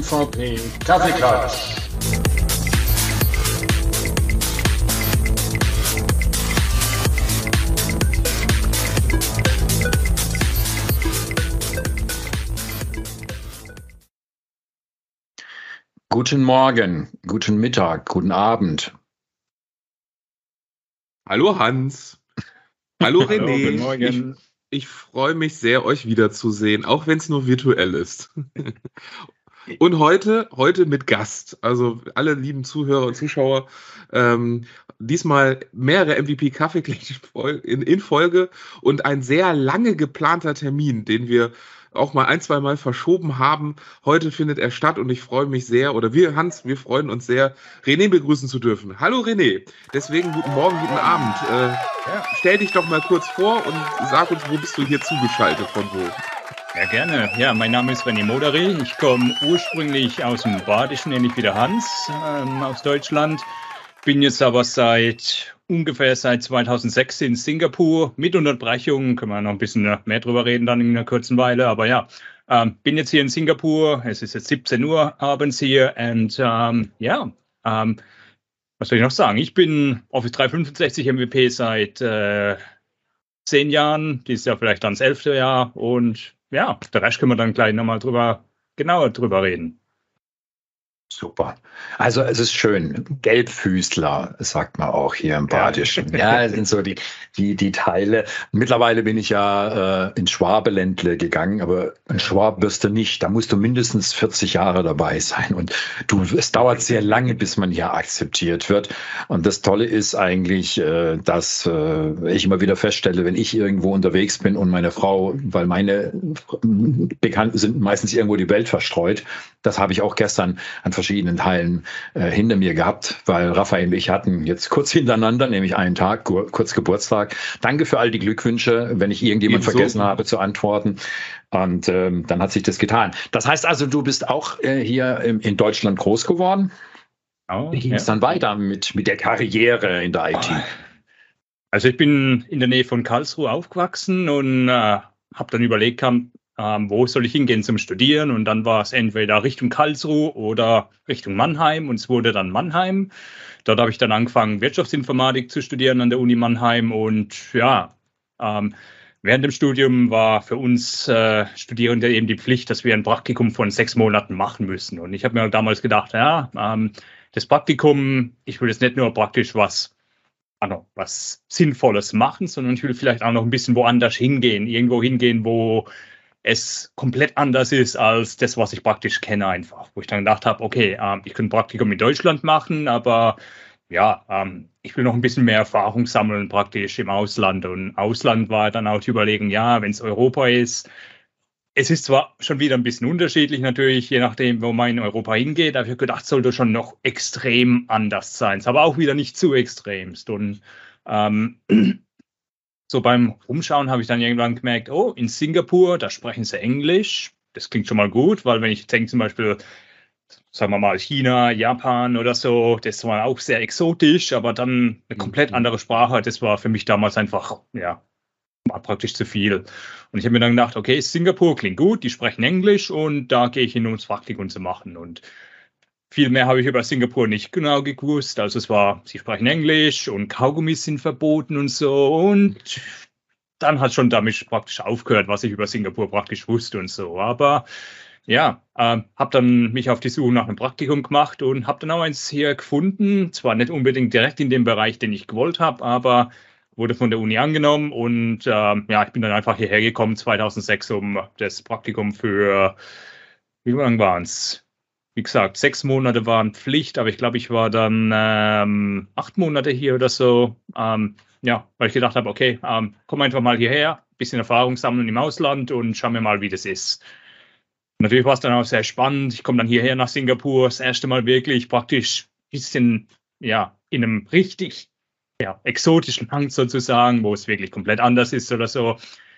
MVP Kaffeeklatsch. Guten Morgen, guten Mittag, guten Abend. Hallo Hans. Hallo René. Hallo, ich, ich freue mich sehr, euch wiederzusehen, auch wenn es nur virtuell ist. Und heute, heute mit Gast. Also alle lieben Zuhörer und Zuschauer, ähm, diesmal mehrere MVP Kaffee in, in Folge und ein sehr lange geplanter Termin, den wir auch mal ein, zwei Mal verschoben haben. Heute findet er statt und ich freue mich sehr, oder wir, Hans, wir freuen uns sehr, René begrüßen zu dürfen. Hallo René, deswegen guten Morgen, guten Abend. Äh. Stell dich doch mal kurz vor und sag uns, wo bist du hier zugeschaltet, von wo? Ja, gerne. Ja, mein Name ist René Moderi. Ich komme ursprünglich aus dem Badischen, ähnlich wie der Hans, ähm, aus Deutschland. Bin jetzt aber seit ungefähr seit 2006 in Singapur mit Unterbrechung. Können wir noch ein bisschen mehr drüber reden dann in einer kurzen Weile. Aber ja, ähm, bin jetzt hier in Singapur. Es ist jetzt 17 Uhr abends hier. Und ähm, ja, ähm, was soll ich noch sagen? Ich bin Office 365 MVP seit äh, zehn Jahren. Dieses Jahr vielleicht dann das elfte Jahr. Und ja, der Rest können wir dann gleich nochmal drüber, genauer drüber reden. Super. Also es ist schön. Gelbfüßler, sagt man auch hier im Badischen. Ja, das sind so die, die, die Teile. Mittlerweile bin ich ja äh, ins Schwabeländle gegangen, aber in Schwab wirst du nicht. Da musst du mindestens 40 Jahre dabei sein. Und du, es dauert sehr lange, bis man hier akzeptiert wird. Und das Tolle ist eigentlich, äh, dass äh, ich immer wieder feststelle, wenn ich irgendwo unterwegs bin und meine Frau, weil meine Bekannten sind meistens irgendwo die Welt verstreut, das habe ich auch gestern an verschiedenen Teilen äh, hinter mir gehabt, weil Raphael und ich hatten jetzt kurz hintereinander, nämlich einen Tag, kurz Geburtstag. Danke für all die Glückwünsche, wenn ich irgendjemand Ebenso. vergessen habe zu antworten. Und ähm, dann hat sich das getan. Das heißt also, du bist auch äh, hier im, in Deutschland groß geworden. Oh, Wie ging es ja. dann weiter mit, mit der Karriere in der IT? Also ich bin in der Nähe von Karlsruhe aufgewachsen und äh, habe dann überlegt, kam, ähm, wo soll ich hingehen zum Studieren? Und dann war es entweder Richtung Karlsruhe oder Richtung Mannheim und es wurde dann Mannheim. Dort habe ich dann angefangen, Wirtschaftsinformatik zu studieren an der Uni Mannheim und ja, ähm, während dem Studium war für uns äh, Studierende eben die Pflicht, dass wir ein Praktikum von sechs Monaten machen müssen. Und ich habe mir damals gedacht, ja, ähm, das Praktikum, ich will jetzt nicht nur praktisch was also was Sinnvolles machen, sondern ich will vielleicht auch noch ein bisschen woanders hingehen, irgendwo hingehen, wo es komplett anders ist als das, was ich praktisch kenne einfach. Wo ich dann gedacht habe, okay, ähm, ich könnte Praktikum in Deutschland machen, aber ja, ähm, ich will noch ein bisschen mehr Erfahrung sammeln praktisch im Ausland. Und Ausland war dann auch die Überlegung, ja, wenn es Europa ist, es ist zwar schon wieder ein bisschen unterschiedlich natürlich, je nachdem, wo man in Europa hingeht, aber ich habe gedacht, sollte schon noch extrem anders sein, aber auch wieder nicht zu extremst. Und ähm, so beim Umschauen habe ich dann irgendwann gemerkt, oh, in Singapur, da sprechen sie Englisch. Das klingt schon mal gut, weil wenn ich denke zum Beispiel, sagen wir mal China, Japan oder so, das war auch sehr exotisch, aber dann eine komplett mhm. andere Sprache, das war für mich damals einfach, ja, war praktisch zu viel. Und ich habe mir dann gedacht, okay, Singapur klingt gut, die sprechen Englisch und da gehe ich hin, um das Praktikum zu machen. Und viel mehr habe ich über Singapur nicht genau gewusst. Also es war, sie sprechen Englisch und Kaugummis sind verboten und so. Und dann hat schon damit praktisch aufgehört, was ich über Singapur praktisch wusste und so. Aber ja, äh, habe dann mich auf die Suche nach einem Praktikum gemacht und habe dann auch eins hier gefunden. Zwar nicht unbedingt direkt in dem Bereich, den ich gewollt habe, aber wurde von der Uni angenommen und äh, ja, ich bin dann einfach hierher gekommen 2006, um das Praktikum für, wie lange waren es? Wie gesagt, sechs Monate waren Pflicht, aber ich glaube, ich war dann ähm, acht Monate hier oder so. Ähm, ja, weil ich gedacht habe, okay, ähm, komm einfach mal hierher, bisschen Erfahrung sammeln im Ausland und schau mir mal, wie das ist. Natürlich war es dann auch sehr spannend. Ich komme dann hierher nach Singapur, das erste Mal wirklich praktisch ein bisschen, ja, in einem richtig ja, exotischen Land sozusagen, wo es wirklich komplett anders ist oder so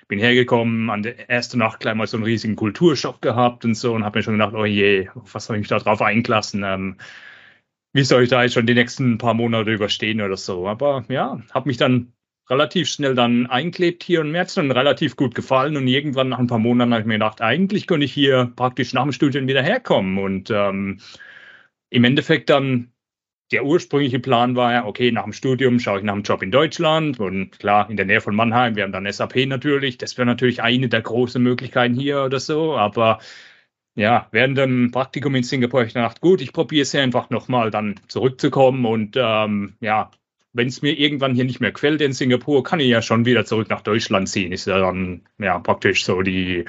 bin hergekommen, an der ersten Nacht gleich mal so einen riesigen Kulturschock gehabt und so und habe mir schon gedacht, oh je, was soll ich da drauf eingelassen? Ähm, wie soll ich da jetzt schon die nächsten paar Monate überstehen oder so? Aber ja, habe mich dann relativ schnell dann einklebt hier und mir hat es dann relativ gut gefallen und irgendwann nach ein paar Monaten habe ich mir gedacht, eigentlich könnte ich hier praktisch nach dem Studium wieder herkommen und ähm, im Endeffekt dann der ursprüngliche Plan war ja, okay, nach dem Studium schaue ich nach einem Job in Deutschland und klar, in der Nähe von Mannheim, wir haben dann SAP natürlich, das wäre natürlich eine der großen Möglichkeiten hier oder so, aber ja, während dem Praktikum in Singapur habe ich gedacht, gut, ich probiere es ja einfach nochmal dann zurückzukommen und ähm, ja, wenn es mir irgendwann hier nicht mehr gefällt in Singapur, kann ich ja schon wieder zurück nach Deutschland ziehen. Ist ja dann ja praktisch so die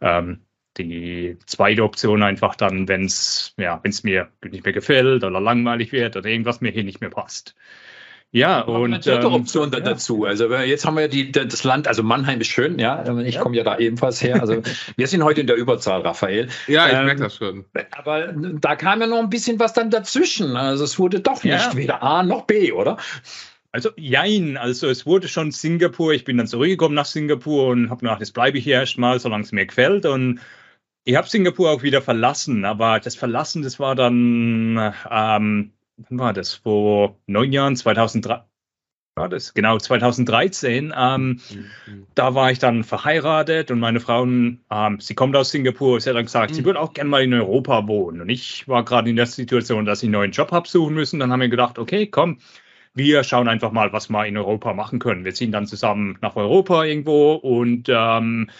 ähm, die zweite Option einfach dann, wenn es ja, wenn's mir nicht mehr gefällt oder langweilig wird oder irgendwas mir hier nicht mehr passt. Ja, und eine dritte ähm, Option ja. dazu. Also jetzt haben wir die, das Land, also Mannheim ist schön, ja. Ich ja. komme ja da ebenfalls her. Also wir sind heute in der Überzahl, Raphael. Ja, ich ähm, merke das schon. Aber da kam ja noch ein bisschen was dann dazwischen. Also es wurde doch nicht ja. weder A noch B, oder? Also jein, also es wurde schon Singapur. Ich bin dann zurückgekommen nach Singapur und habe gedacht, jetzt bleibe ich hier erstmal, solange es mir gefällt. Und ich habe Singapur auch wieder verlassen, aber das Verlassen, das war dann, ähm, wann war das? Vor neun Jahren, 2003. War das? Genau, 2013. Ähm, mhm. Da war ich dann verheiratet und meine Frau, ähm, sie kommt aus Singapur, sie hat dann gesagt, mhm. sie würde auch gerne mal in Europa wohnen. Und ich war gerade in der Situation, dass ich einen neuen Job habe suchen müssen. Dann haben wir gedacht, okay, komm, wir schauen einfach mal, was wir in Europa machen können. Wir ziehen dann zusammen nach Europa irgendwo und ähm,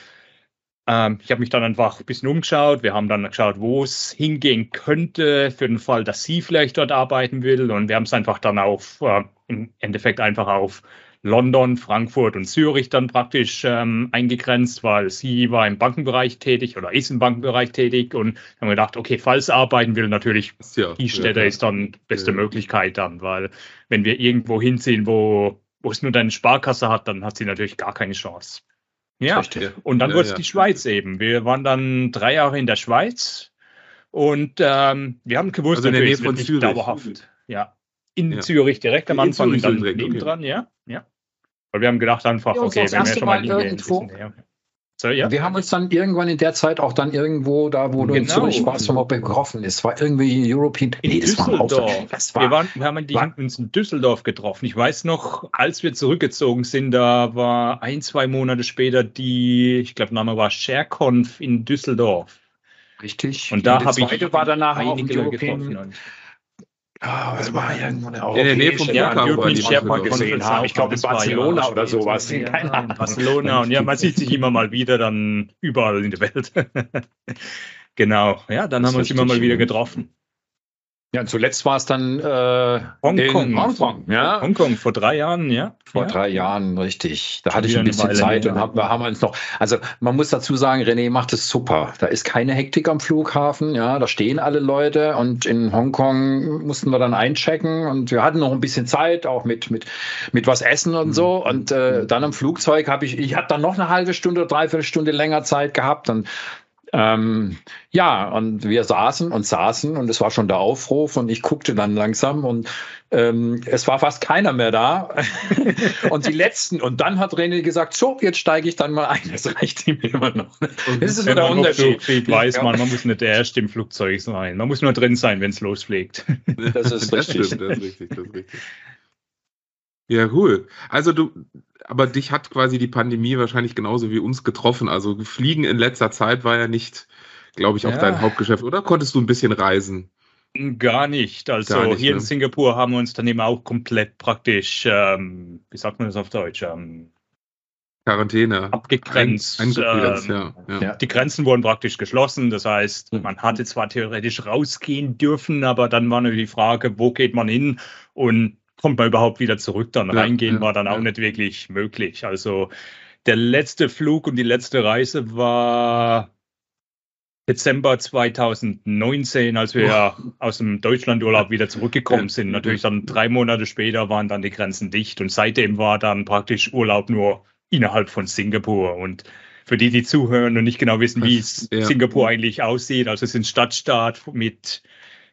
ähm, ich habe mich dann einfach ein bisschen umgeschaut. Wir haben dann geschaut, wo es hingehen könnte, für den Fall, dass sie vielleicht dort arbeiten will. Und wir haben es einfach dann auf, äh, im Endeffekt einfach auf London, Frankfurt und Zürich dann praktisch ähm, eingegrenzt, weil sie war im Bankenbereich tätig oder ist im Bankenbereich tätig und haben gedacht, okay, falls sie arbeiten will, natürlich ja, die Städte ja, ist dann beste ja. Möglichkeit dann, weil wenn wir irgendwo hinziehen, wo, wo es nur deine Sparkasse hat, dann hat sie natürlich gar keine Chance. Ja, und dann ja, wurde es ja. die Schweiz eben. Wir waren dann drei Jahre in der Schweiz und ähm, wir haben gewusst, also in der Nähe von Zürich. dauerhaft. Ja, in ja. Zürich direkt am Anfang und dann nebendran, okay. ja. ja. Weil wir haben gedacht einfach, okay, wenn wir schon mal irgendwo, so, ja. Wir haben uns dann irgendwann in der Zeit auch dann irgendwo da, wo du genau. in Zürich warst, vom betroffen ist. War irgendwie European. In nee, das Düsseldorf. War das war, wir, waren, wir haben die, war, uns in Düsseldorf getroffen. Ich weiß noch, als wir zurückgezogen sind, da war ein, zwei Monate später die, ich glaube, Name war ShareConf in Düsseldorf. Richtig. Und da habe ich war danach einige getroffen. Ah, was war irgendwo eine In der Nähe vom Flughafen, die wir gesehen haben. Ich glaube in Barcelona oder sowas. Keine Ahnung. Barcelona und ja, man sieht sich immer mal wieder dann überall in der Welt. genau, ja, dann haben wir uns immer mal wieder getroffen. Ja, zuletzt war es dann äh, Hongkong. Hongkong, ja. Hongkong vor drei Jahren, ja. Vor ja. drei Jahren, richtig. Da hatte ich ein bisschen Zeit und haben, haben wir uns noch. Also man muss dazu sagen, René macht es super. Da ist keine Hektik am Flughafen, ja. Da stehen alle Leute und in Hongkong mussten wir dann einchecken und wir hatten noch ein bisschen Zeit, auch mit mit mit was essen und mhm. so. Und äh, dann am Flugzeug habe ich, ich hatte dann noch eine halbe Stunde, dreiviertel Stunde länger Zeit gehabt. Und ähm, ja, und wir saßen und saßen und es war schon der Aufruf und ich guckte dann langsam und ähm, es war fast keiner mehr da. und die letzten, und dann hat René gesagt, so, jetzt steige ich dann mal ein. Das reicht ihm immer noch. Das ist der Unterschied. Fliegt, weiß man, man muss nicht der Erste im Flugzeug sein. Man muss nur drin sein, wenn es losfliegt. Das ist richtig. Das, stimmt, das ist richtig, das ist richtig. Ja, cool. Also du, aber dich hat quasi die Pandemie wahrscheinlich genauso wie uns getroffen. Also Fliegen in letzter Zeit war ja nicht, glaube ich, auch ja. dein Hauptgeschäft. Oder konntest du ein bisschen reisen? Gar nicht. Also Gar nicht, hier ne? in Singapur haben wir uns dann eben auch komplett praktisch, ähm, wie sagt man das auf Deutsch? Ähm, Quarantäne. Abgegrenzt. Ein, ähm, ja, ja. Die Grenzen wurden praktisch geschlossen. Das heißt, hm. man hatte zwar theoretisch rausgehen dürfen, aber dann war nur die Frage, wo geht man hin? Und kommt man überhaupt wieder zurück? Dann ja, reingehen ja, war dann auch nicht wirklich möglich. Also der letzte Flug und die letzte Reise war Dezember 2019, als wir oh. aus dem Deutschlandurlaub wieder zurückgekommen sind. Natürlich dann drei Monate später waren dann die Grenzen dicht und seitdem war dann praktisch Urlaub nur innerhalb von Singapur. Und für die, die zuhören und nicht genau wissen, wie ja. Singapur eigentlich aussieht, also es ist ein Stadtstaat mit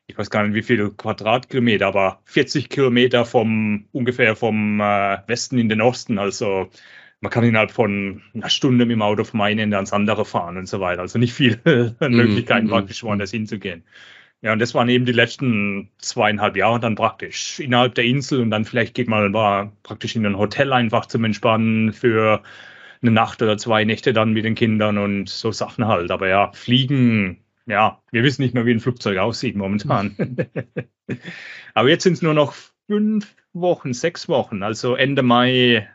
ich weiß gar nicht wie viele Quadratkilometer, aber 40 Kilometer vom ungefähr vom äh, Westen in den Osten. Also man kann innerhalb von einer Stunde mit dem Auto vom einen Ende ans andere fahren und so weiter. Also nicht viele mhm, Möglichkeiten, mm, praktisch woanders hinzugehen. Ja, und das waren eben die letzten zweieinhalb Jahre dann praktisch innerhalb der Insel und dann vielleicht geht man war praktisch in ein Hotel einfach zum Entspannen für eine Nacht oder zwei Nächte dann mit den Kindern und so Sachen halt. Aber ja, Fliegen, ja, wir wissen nicht mehr, wie ein Flugzeug aussieht momentan. Aber jetzt sind es nur noch fünf Wochen, sechs Wochen. Also Ende Mai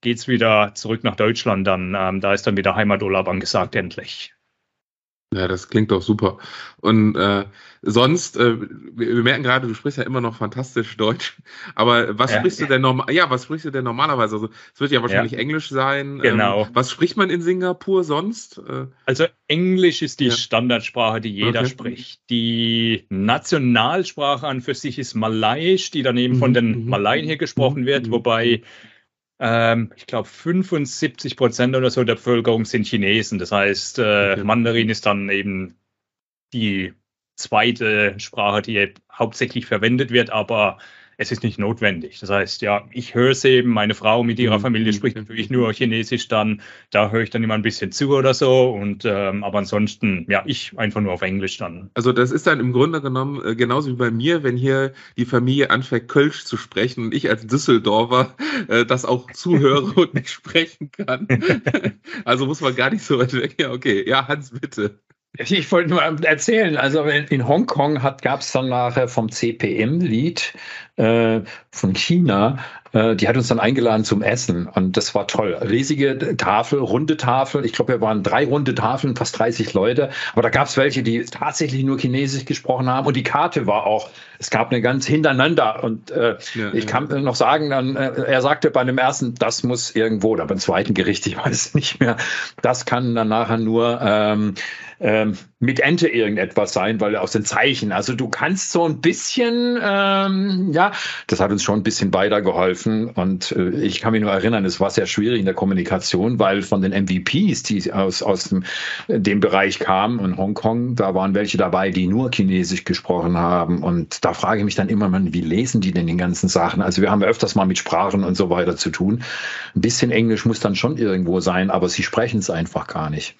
geht es wieder zurück nach Deutschland dann. Ähm, da ist dann wieder Heimaturlaub angesagt, endlich. Ja, das klingt doch super. Und äh, sonst, äh, wir, merken gerade, du sprichst ja immer noch fantastisch Deutsch. Aber was ja, sprichst du denn normal? Ja, was sprichst du denn normalerweise? Also es wird ja wahrscheinlich ja. Englisch sein. Ähm, genau. Ähm, was spricht man in Singapur sonst? Äh, also Englisch ist die ja. Standardsprache, die jeder okay. spricht. Die Nationalsprache an für sich ist Malayisch, die daneben von mhm, den mhm. Malaien hier gesprochen mhm. wird, wobei ähm, ich glaube, 75 Prozent oder so der Bevölkerung sind Chinesen. Das heißt, äh, okay. Mandarin ist dann eben die zweite Sprache, die hauptsächlich verwendet wird, aber es ist nicht notwendig. Das heißt, ja, ich höre es eben, meine Frau mit ihrer mhm. Familie spricht natürlich nur Chinesisch dann, da höre ich dann immer ein bisschen zu oder so und ähm, aber ansonsten, ja, ich einfach nur auf Englisch dann. Also das ist dann im Grunde genommen äh, genauso wie bei mir, wenn hier die Familie anfängt, Kölsch zu sprechen und ich als Düsseldorfer äh, das auch zuhöre und nicht sprechen kann. also muss man gar nicht so weit weg. Ja, okay. Ja, Hans, bitte. Ich wollte nur erzählen, also in Hongkong gab es dann nachher vom CPM-Lied äh, von China, äh, die hat uns dann eingeladen zum Essen und das war toll. Riesige Tafel, runde Tafel. Ich glaube, wir waren drei runde Tafeln, fast 30 Leute. Aber da gab es welche, die tatsächlich nur Chinesisch gesprochen haben und die Karte war auch, es gab eine ganz hintereinander und äh, ja, ich ja. kann noch sagen, dann, äh, er sagte bei dem ersten, das muss irgendwo, oder beim zweiten Gericht, ich weiß nicht mehr, das kann dann nachher nur ähm, ähm, mit Ente irgendetwas sein, weil aus den Zeichen, also du kannst so ein bisschen, ähm, ja, das hat uns schon ein bisschen weitergeholfen und äh, ich kann mich nur erinnern, es war sehr schwierig in der Kommunikation, weil von den MVPs, die aus, aus dem, dem Bereich kamen in Hongkong, da waren welche dabei, die nur Chinesisch gesprochen haben und da frage ich mich dann immer, man, wie lesen die denn die ganzen Sachen? Also wir haben ja öfters mal mit Sprachen und so weiter zu tun. Ein bisschen Englisch muss dann schon irgendwo sein, aber sie sprechen es einfach gar nicht.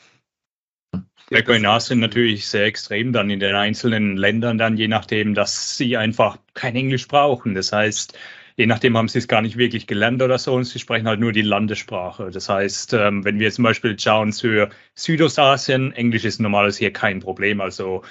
Webinars sind natürlich sehr extrem dann in den einzelnen Ländern dann, je nachdem, dass sie einfach kein Englisch brauchen. Das heißt, je nachdem haben sie es gar nicht wirklich gelernt oder so und sie sprechen halt nur die Landessprache. Das heißt, ähm, wenn wir zum Beispiel schauen für Südostasien, Englisch ist normalerweise hier kein Problem. Also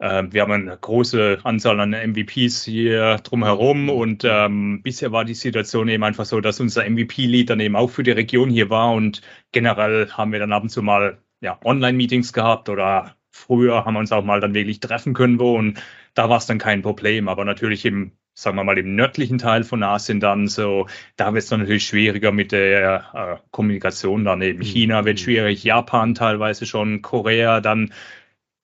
ähm, wir haben eine große Anzahl an MVPs hier drumherum und ähm, bisher war die Situation eben einfach so, dass unser MVP-Lead dann eben auch für die Region hier war und generell haben wir dann ab und zu mal ja, Online-Meetings gehabt oder früher haben wir uns auch mal dann wirklich treffen können wo und da war es dann kein Problem. Aber natürlich im, sagen wir mal, im nördlichen Teil von Asien dann so, da wird es dann natürlich schwieriger mit der äh, Kommunikation dann eben. Mhm. China wird schwierig, Japan teilweise schon, Korea dann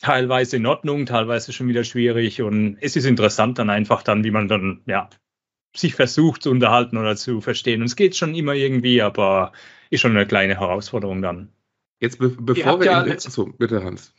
teilweise in Ordnung, teilweise schon wieder schwierig und es ist interessant dann einfach dann, wie man dann, ja, sich versucht zu unterhalten oder zu verstehen. Und es geht schon immer irgendwie, aber ist schon eine kleine Herausforderung dann. Jetzt, be bevor wir. Ja, in, achso, bitte, Hans.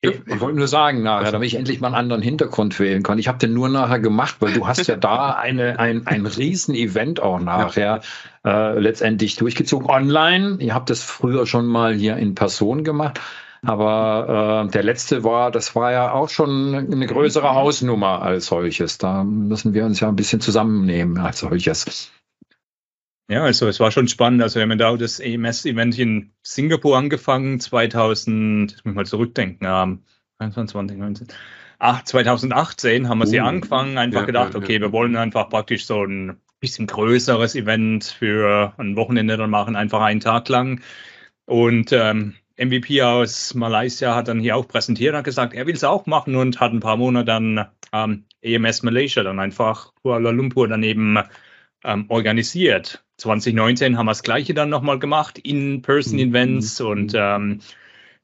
Ich, ich, wollte nur sagen nachher, damit ich endlich mal einen anderen Hintergrund wählen kann. Ich habe den nur nachher gemacht, weil du hast ja da eine, ein, ein Riesen-Event auch nachher äh, letztendlich durchgezogen. Online, ihr habt das früher schon mal hier in Person gemacht. Aber äh, der letzte war, das war ja auch schon eine größere Hausnummer als solches. Da müssen wir uns ja ein bisschen zusammennehmen als solches. Ja, also es war schon spannend. Also wir haben da auch das EMS-Event in Singapur angefangen, 2000, ich muss mal zurückdenken, ähm, 2019. Ach, 2018 haben wir sie uh, angefangen, einfach ja, gedacht, ja, okay, wir wollen einfach praktisch so ein bisschen größeres Event für ein Wochenende dann machen, einfach einen Tag lang. Und ähm, MVP aus Malaysia hat dann hier auch präsentiert und hat gesagt, er will es auch machen und hat ein paar Monate dann ähm, EMS Malaysia dann einfach Kuala Lumpur daneben ähm, organisiert. 2019 haben wir das Gleiche dann nochmal gemacht, In-Person-Events mhm. und ähm,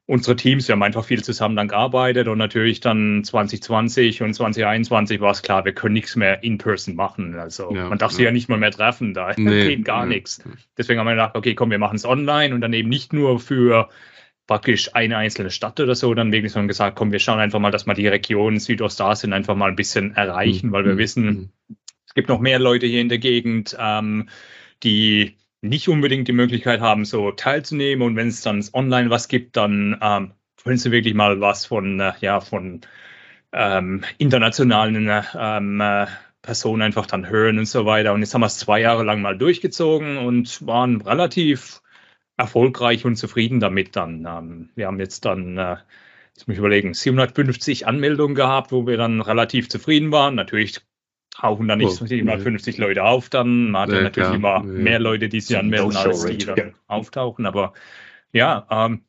unsere Teams, wir haben einfach viel zusammen dann gearbeitet und natürlich dann 2020 und 2021 war es klar, wir können nichts mehr in-person machen. Also ja, man darf ja. sich ja nicht mal mehr treffen, da nee, geht gar nee. nichts. Deswegen haben wir gedacht, okay, komm, wir machen es online und dann eben nicht nur für praktisch eine einzelne Stadt oder so, dann wirklich sondern gesagt, komm, wir schauen einfach mal, dass wir die Region Südostasien einfach mal ein bisschen erreichen, mhm. weil wir mhm. wissen, mhm. Gibt noch mehr Leute hier in der Gegend. Ähm, die nicht unbedingt die Möglichkeit haben, so teilzunehmen. Und wenn es dann online was gibt, dann ähm, wollen sie wirklich mal was von, äh, ja, von ähm, internationalen ähm, äh, Personen einfach dann hören und so weiter. Und jetzt haben wir es zwei Jahre lang mal durchgezogen und waren relativ erfolgreich und zufrieden damit dann. Ähm, wir haben jetzt dann, äh, jetzt muss ich überlegen, 750 Anmeldungen gehabt, wo wir dann relativ zufrieden waren. Natürlich tauchen da nicht oh, 750 nee. Leute auf, dann man hat nee, natürlich klar, immer nee. mehr Leute, die sich anmelden, als die dann ja. auftauchen. Aber ja, ähm,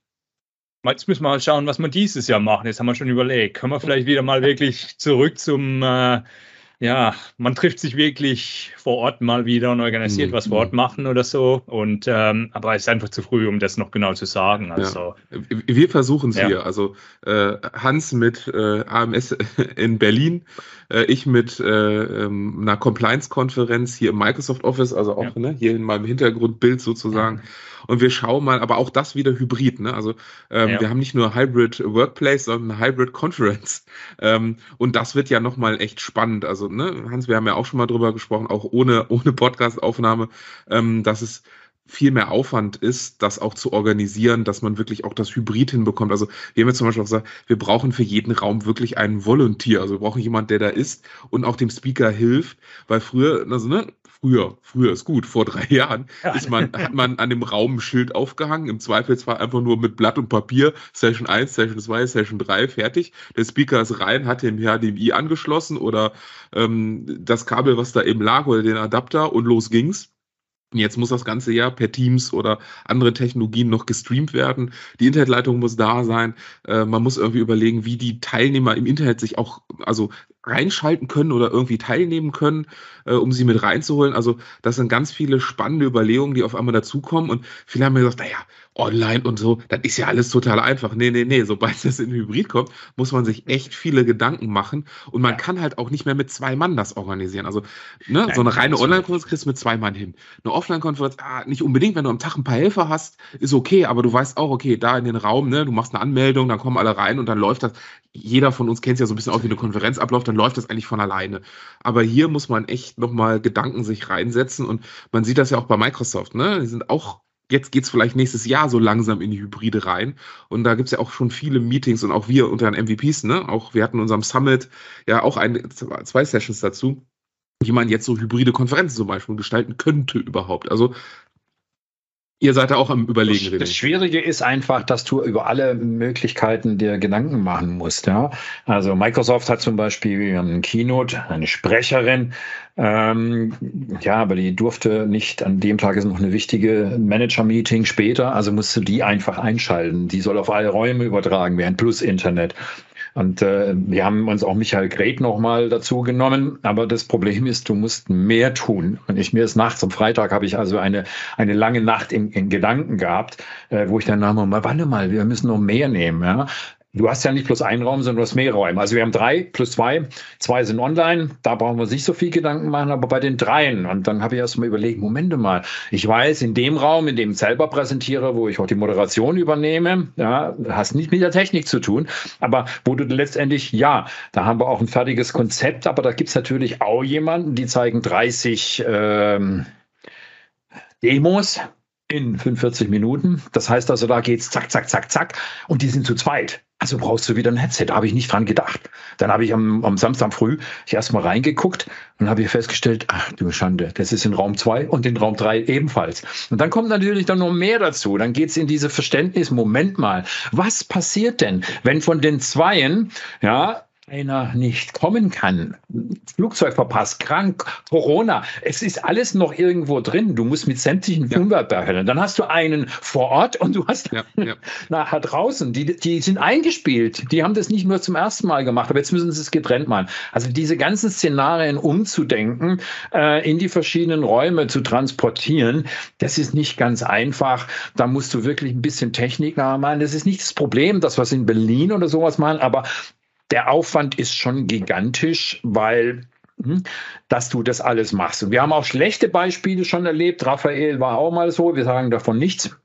jetzt müssen wir mal schauen, was wir dieses Jahr machen. Jetzt haben wir schon überlegt, können wir vielleicht wieder mal wirklich zurück zum äh, ja, man trifft sich wirklich vor Ort mal wieder und organisiert mhm. was vor Ort machen oder so. Und ähm, aber es ist einfach zu früh, um das noch genau zu sagen. Also ja. wir versuchen es ja. hier. Also äh, Hans mit äh, AMS in Berlin, äh, ich mit äh, ähm, einer Compliance-Konferenz hier im Microsoft Office, also auch ja. ne, hier in meinem Hintergrundbild sozusagen. Und wir schauen mal, aber auch das wieder hybrid. Ne? Also ähm, ja. wir haben nicht nur Hybrid Workplace, sondern Hybrid Conference. Ähm, und das wird ja nochmal echt spannend. Also, ne, Hans, wir haben ja auch schon mal drüber gesprochen, auch ohne, ohne Podcast-Aufnahme, ähm, dass es viel mehr Aufwand ist, das auch zu organisieren, dass man wirklich auch das Hybrid hinbekommt. Also wir haben jetzt zum Beispiel auch gesagt, wir brauchen für jeden Raum wirklich einen Volunteer. Also wir brauchen jemanden, der da ist und auch dem Speaker hilft, weil früher, also ne, früher, früher ist gut, vor drei Jahren, ist man, hat man an dem Raum ein Schild aufgehangen, im Zweifelsfall einfach nur mit Blatt und Papier, Session 1, Session 2, Session 3, fertig. Der Speaker ist rein, hat den HDMI angeschlossen oder ähm, das Kabel, was da eben lag oder den Adapter und los ging's. Jetzt muss das ganze ja per Teams oder andere Technologien noch gestreamt werden. Die Internetleitung muss da sein. Äh, man muss irgendwie überlegen, wie die Teilnehmer im Internet sich auch also reinschalten können oder irgendwie teilnehmen können, äh, um sie mit reinzuholen. Also das sind ganz viele spannende Überlegungen, die auf einmal dazukommen. Und viele haben mir gesagt, naja, online und so, das ist ja alles total einfach. Nee, nee, nee, sobald es in Hybrid kommt, muss man sich echt viele Gedanken machen. Und man ja. kann halt auch nicht mehr mit zwei Mann das organisieren. Also ne, Nein, so eine reine Online-Konferenz kriegst du mit zwei Mann hin. Eine Offline-Konferenz, ah, nicht unbedingt, wenn du am Tag ein paar Helfer hast, ist okay, aber du weißt auch, okay, da in den Raum, ne, du machst eine Anmeldung, dann kommen alle rein und dann läuft das. Jeder von uns kennt es ja so ein bisschen auch wie eine Konferenz abläuft, dann läuft das eigentlich von alleine. Aber hier muss man echt nochmal Gedanken sich reinsetzen und man sieht das ja auch bei Microsoft, ne? Die sind auch jetzt geht's vielleicht nächstes Jahr so langsam in die Hybride rein. Und da gibt's ja auch schon viele Meetings und auch wir unter den MVPs, ne? Auch wir hatten in unserem Summit ja auch ein, zwei Sessions dazu, wie man jetzt so hybride Konferenzen zum Beispiel gestalten könnte überhaupt. Also Ihr seid da auch am Überlegen. Das, das, Schwierige ist einfach, dass du über alle Möglichkeiten dir Gedanken machen musst. Ja? Also Microsoft hat zum Beispiel einen Keynote, eine Sprecherin, ähm, ja, aber die durfte nicht, an dem Tag ist noch eine wichtige Manager-Meeting später, also musst du die einfach einschalten. Die soll auf alle Räume übertragen werden, plus Internet. Und äh, wir haben uns auch Michael Gret nochmal dazu genommen. Aber das Problem ist, du musst mehr tun. Und ich mir ist nachts, am Freitag habe ich also eine, eine lange Nacht in, in Gedanken gehabt, äh, wo ich dann nochmal, warte mal, wir müssen noch mehr nehmen. Ja? Du hast ja nicht bloß einen Raum, sondern du hast mehrere Räume. Also wir haben drei plus zwei. Zwei sind online. Da brauchen wir uns nicht so viel Gedanken machen, aber bei den dreien. Und dann habe ich erst mal überlegt, Moment mal. Ich weiß, in dem Raum, in dem ich selber präsentiere, wo ich auch die Moderation übernehme, ja, hast nicht mit der Technik zu tun. Aber wo du letztendlich, ja, da haben wir auch ein fertiges Konzept, aber da gibt's natürlich auch jemanden, die zeigen 30 ähm, Demos in 45 Minuten. Das heißt also, da geht's zack, zack, zack, zack. Und die sind zu zweit. Also brauchst du wieder ein Headset. Da habe ich nicht dran gedacht. Dann habe ich am, am Samstag früh ich erstmal reingeguckt und habe festgestellt, ach du Schande, das ist in Raum zwei und in Raum drei ebenfalls. Und dann kommt natürlich dann noch mehr dazu. Dann geht's in diese Verständnis, Moment mal, was passiert denn, wenn von den Zweien, ja, einer nicht kommen kann. Flugzeug verpasst, krank, Corona. Es ist alles noch irgendwo drin. Du musst mit sämtlichen ja. Dann hast du einen vor Ort und du hast ja, ja. nachher draußen. Die, die sind eingespielt. Die haben das nicht nur zum ersten Mal gemacht, aber jetzt müssen sie es getrennt machen. Also diese ganzen Szenarien umzudenken, äh, in die verschiedenen Räume zu transportieren, das ist nicht ganz einfach. Da musst du wirklich ein bisschen Technik nachmachen. Das ist nicht das Problem, dass wir es in Berlin oder sowas machen, aber der Aufwand ist schon gigantisch, weil hm, dass du das alles machst. Und wir haben auch schlechte Beispiele schon erlebt. Raphael war auch mal so, wir sagen davon nichts.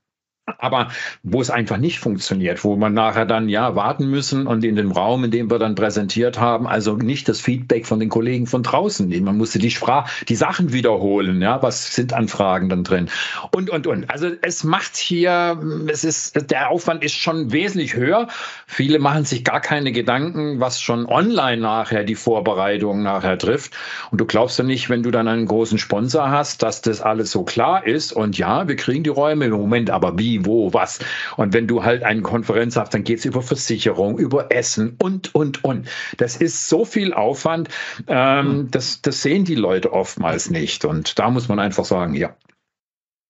Aber wo es einfach nicht funktioniert, wo man nachher dann ja warten müssen und in dem Raum, in dem wir dann präsentiert haben, also nicht das Feedback von den Kollegen von draußen. Man musste die Sprache, die Sachen wiederholen, ja, was sind an Fragen dann drin und und und. Also es macht hier, es ist der Aufwand ist schon wesentlich höher. Viele machen sich gar keine Gedanken, was schon online nachher die Vorbereitung nachher trifft. Und du glaubst ja nicht, wenn du dann einen großen Sponsor hast, dass das alles so klar ist. Und ja, wir kriegen die Räume im Moment, aber wie wo, was. Und wenn du halt eine Konferenz hast, dann geht es über Versicherung, über Essen und, und, und. Das ist so viel Aufwand, ähm, hm. das, das sehen die Leute oftmals nicht. Und da muss man einfach sagen, ja,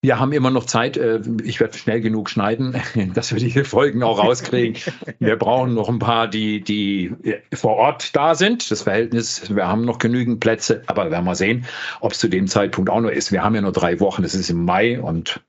wir haben immer noch Zeit. Äh, ich werde schnell genug schneiden, dass wir die Folgen auch rauskriegen. Wir brauchen noch ein paar, die, die vor Ort da sind. Das Verhältnis, wir haben noch genügend Plätze, aber werden wir sehen, ob es zu dem Zeitpunkt auch noch ist. Wir haben ja nur drei Wochen. Es ist im Mai und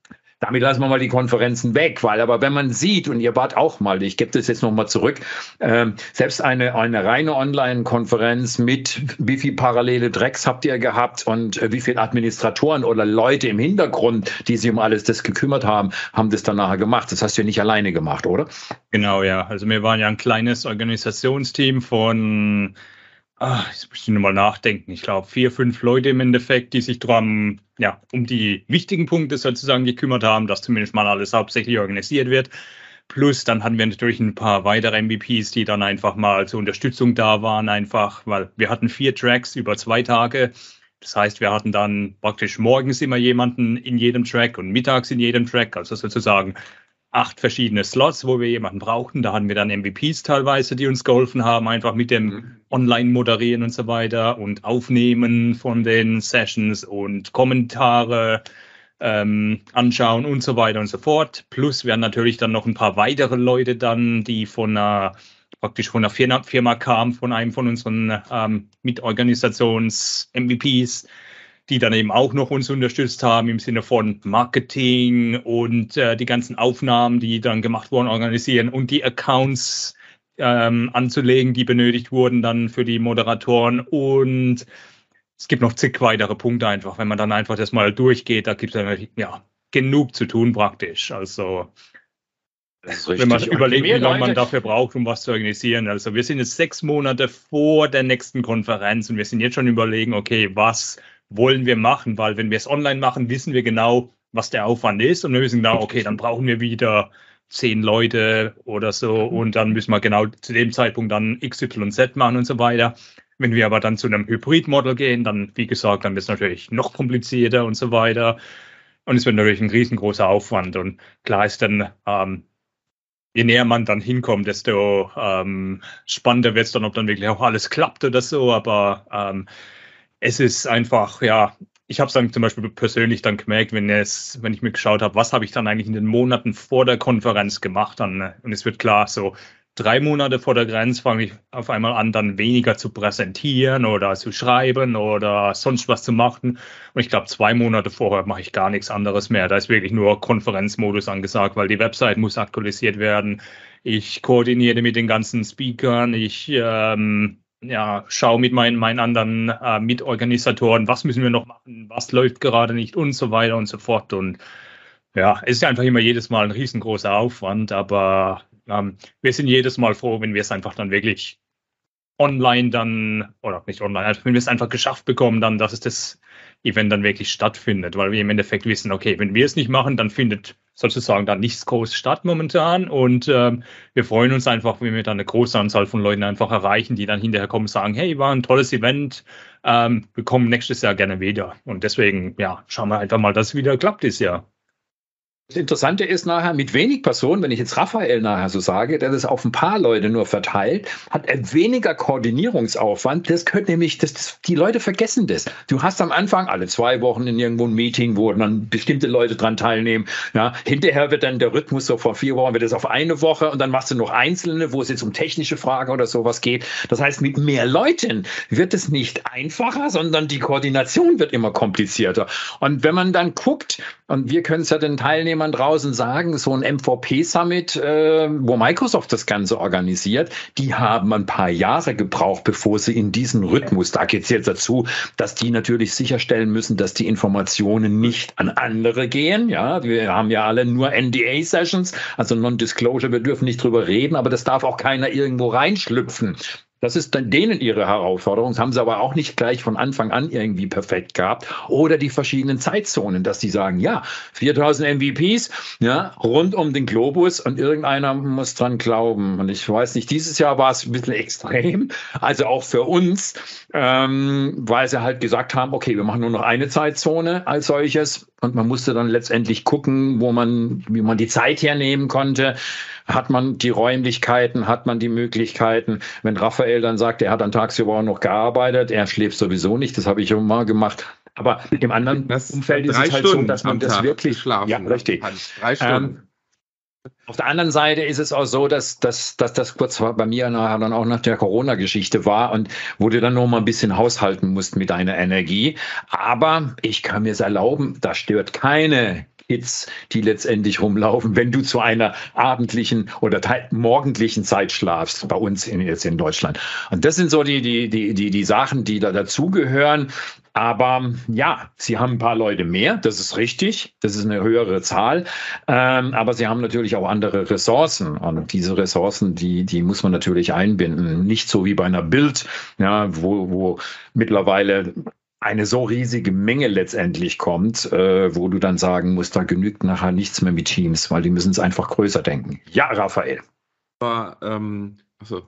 damit lassen wir mal die Konferenzen weg, weil aber wenn man sieht, und ihr wart auch mal, ich gebe das jetzt nochmal zurück, ähm, selbst eine, eine reine Online-Konferenz mit wie viel parallele Drecks habt ihr gehabt und äh, wie viele Administratoren oder Leute im Hintergrund, die sich um alles das gekümmert haben, haben das dann nachher gemacht. Das hast du ja nicht alleine gemacht, oder? Genau, ja. Also wir waren ja ein kleines Organisationsteam von Ah, jetzt muss ich nochmal nachdenken. Ich glaube, vier, fünf Leute im Endeffekt, die sich drum, ja, um die wichtigen Punkte sozusagen gekümmert haben, dass zumindest mal alles hauptsächlich organisiert wird. Plus dann hatten wir natürlich ein paar weitere MVPs, die dann einfach mal zur Unterstützung da waren, einfach, weil wir hatten vier Tracks über zwei Tage. Das heißt, wir hatten dann praktisch morgens immer jemanden in jedem Track und mittags in jedem Track, also sozusagen acht verschiedene Slots, wo wir jemanden brauchten. Da hatten wir dann MVPs teilweise, die uns geholfen haben, einfach mit dem mhm. Online-Moderieren und so weiter und Aufnehmen von den Sessions und Kommentare ähm, anschauen und so weiter und so fort. Plus wir hatten natürlich dann noch ein paar weitere Leute dann, die von einer praktisch von einer Firma, Firma kamen, von einem von unseren ähm, Mitorganisations-MVPs, die dann eben auch noch uns unterstützt haben im Sinne von Marketing und äh, die ganzen Aufnahmen, die dann gemacht wurden, organisieren und die Accounts ähm, anzulegen, die benötigt wurden dann für die Moderatoren und es gibt noch zig weitere Punkte einfach, wenn man dann einfach das mal durchgeht, da gibt es dann ja genug zu tun praktisch. Also wenn man überlegt, wie lange man dafür braucht, um was zu organisieren. Also wir sind jetzt sechs Monate vor der nächsten Konferenz und wir sind jetzt schon überlegen, okay, was wollen wir machen, weil wenn wir es online machen, wissen wir genau, was der Aufwand ist und wir wissen genau, okay, dann brauchen wir wieder zehn Leute oder so mhm. und dann müssen wir genau zu dem Zeitpunkt dann X, Y, Z machen und so weiter. Wenn wir aber dann zu einem Hybrid-Model gehen, dann, wie gesagt, dann wird es natürlich noch komplizierter und so weiter. Und es wird natürlich ein riesengroßer Aufwand. Und klar ist dann, ähm, je näher man dann hinkommt, desto ähm, spannender wird es dann, ob dann wirklich auch alles klappt oder so. Aber ähm, es ist einfach, ja, ich habe es dann zum Beispiel persönlich dann gemerkt, wenn, es, wenn ich mir geschaut habe, was habe ich dann eigentlich in den Monaten vor der Konferenz gemacht. Dann, und es wird klar, so drei Monate vor der Grenze fange ich auf einmal an, dann weniger zu präsentieren oder zu schreiben oder sonst was zu machen. Und ich glaube, zwei Monate vorher mache ich gar nichts anderes mehr. Da ist wirklich nur Konferenzmodus angesagt, weil die Website muss aktualisiert werden. Ich koordiniere mit den ganzen Speakern. Ich ähm, ja, schau mit meinen, meinen anderen äh, Mitorganisatoren, was müssen wir noch machen, was läuft gerade nicht und so weiter und so fort. Und ja, es ist einfach immer jedes Mal ein riesengroßer Aufwand, aber ähm, wir sind jedes Mal froh, wenn wir es einfach dann wirklich online dann, oder nicht online, also wenn wir es einfach geschafft bekommen, dann, dass es das Event dann wirklich stattfindet, weil wir im Endeffekt wissen, okay, wenn wir es nicht machen, dann findet sozusagen dann nichts groß statt momentan und ähm, wir freuen uns einfach, wenn wir dann eine große Anzahl von Leuten einfach erreichen, die dann hinterher kommen und sagen, hey, war ein tolles Event, ähm, wir kommen nächstes Jahr gerne wieder und deswegen, ja, schauen wir einfach mal, dass es wieder klappt dieses Jahr. Das Interessante ist nachher, mit wenig Personen, wenn ich jetzt Raphael nachher so sage, der das auf ein paar Leute nur verteilt, hat er weniger Koordinierungsaufwand. Das könnte nämlich, das, das, die Leute vergessen das. Du hast am Anfang alle zwei Wochen in irgendwo ein Meeting, wo dann bestimmte Leute dran teilnehmen. Ja, hinterher wird dann der Rhythmus so vor vier Wochen wird es auf eine Woche und dann machst du noch einzelne, wo es jetzt um technische Fragen oder sowas geht. Das heißt, mit mehr Leuten wird es nicht einfacher, sondern die Koordination wird immer komplizierter. Und wenn man dann guckt, wir können es ja den Teilnehmern draußen sagen, so ein MVP-Summit, äh, wo Microsoft das Ganze organisiert, die haben ein paar Jahre gebraucht, bevor sie in diesen Rhythmus, da geht es jetzt dazu, dass die natürlich sicherstellen müssen, dass die Informationen nicht an andere gehen. Ja, wir haben ja alle nur NDA-Sessions, also Non-Disclosure, wir dürfen nicht drüber reden, aber das darf auch keiner irgendwo reinschlüpfen. Das ist dann denen ihre Herausforderung. Das haben sie aber auch nicht gleich von Anfang an irgendwie perfekt gehabt. Oder die verschiedenen Zeitzonen, dass die sagen, ja, 4000 MVPs, ja, rund um den Globus und irgendeiner muss dran glauben. Und ich weiß nicht, dieses Jahr war es ein bisschen extrem. Also auch für uns, ähm, weil sie halt gesagt haben, okay, wir machen nur noch eine Zeitzone als solches. Und man musste dann letztendlich gucken, wo man, wie man die Zeit hernehmen konnte. Hat man die Räumlichkeiten, hat man die Möglichkeiten? Wenn Raphael dann sagt, er hat dann tagsüber noch gearbeitet, er schläft sowieso nicht, das habe ich mal gemacht. Aber im anderen das Umfeld ist es halt Stunden so, dass man das wirklich schlafen. Ja, richtig. Drei Stunden. Ähm, auf der anderen Seite ist es auch so, dass, dass, dass das kurz bei mir dann auch nach der Corona-Geschichte war und wo du dann noch mal ein bisschen haushalten musst mit deiner Energie. Aber ich kann mir es erlauben, da stört keine Kids, die letztendlich rumlaufen, wenn du zu einer abendlichen oder morgendlichen Zeit schlafst, bei uns in, jetzt in Deutschland. Und das sind so die, die, die, die, die Sachen, die da dazugehören. Aber ja, sie haben ein paar Leute mehr, das ist richtig, das ist eine höhere Zahl. Ähm, aber sie haben natürlich auch andere Ressourcen. Und diese Ressourcen, die, die muss man natürlich einbinden. Nicht so wie bei einer Bild, ja, wo, wo mittlerweile eine so riesige Menge letztendlich kommt, äh, wo du dann sagen musst, da genügt nachher nichts mehr mit Teams, weil die müssen es einfach größer denken. Ja, Raphael. Aber, ähm, achso.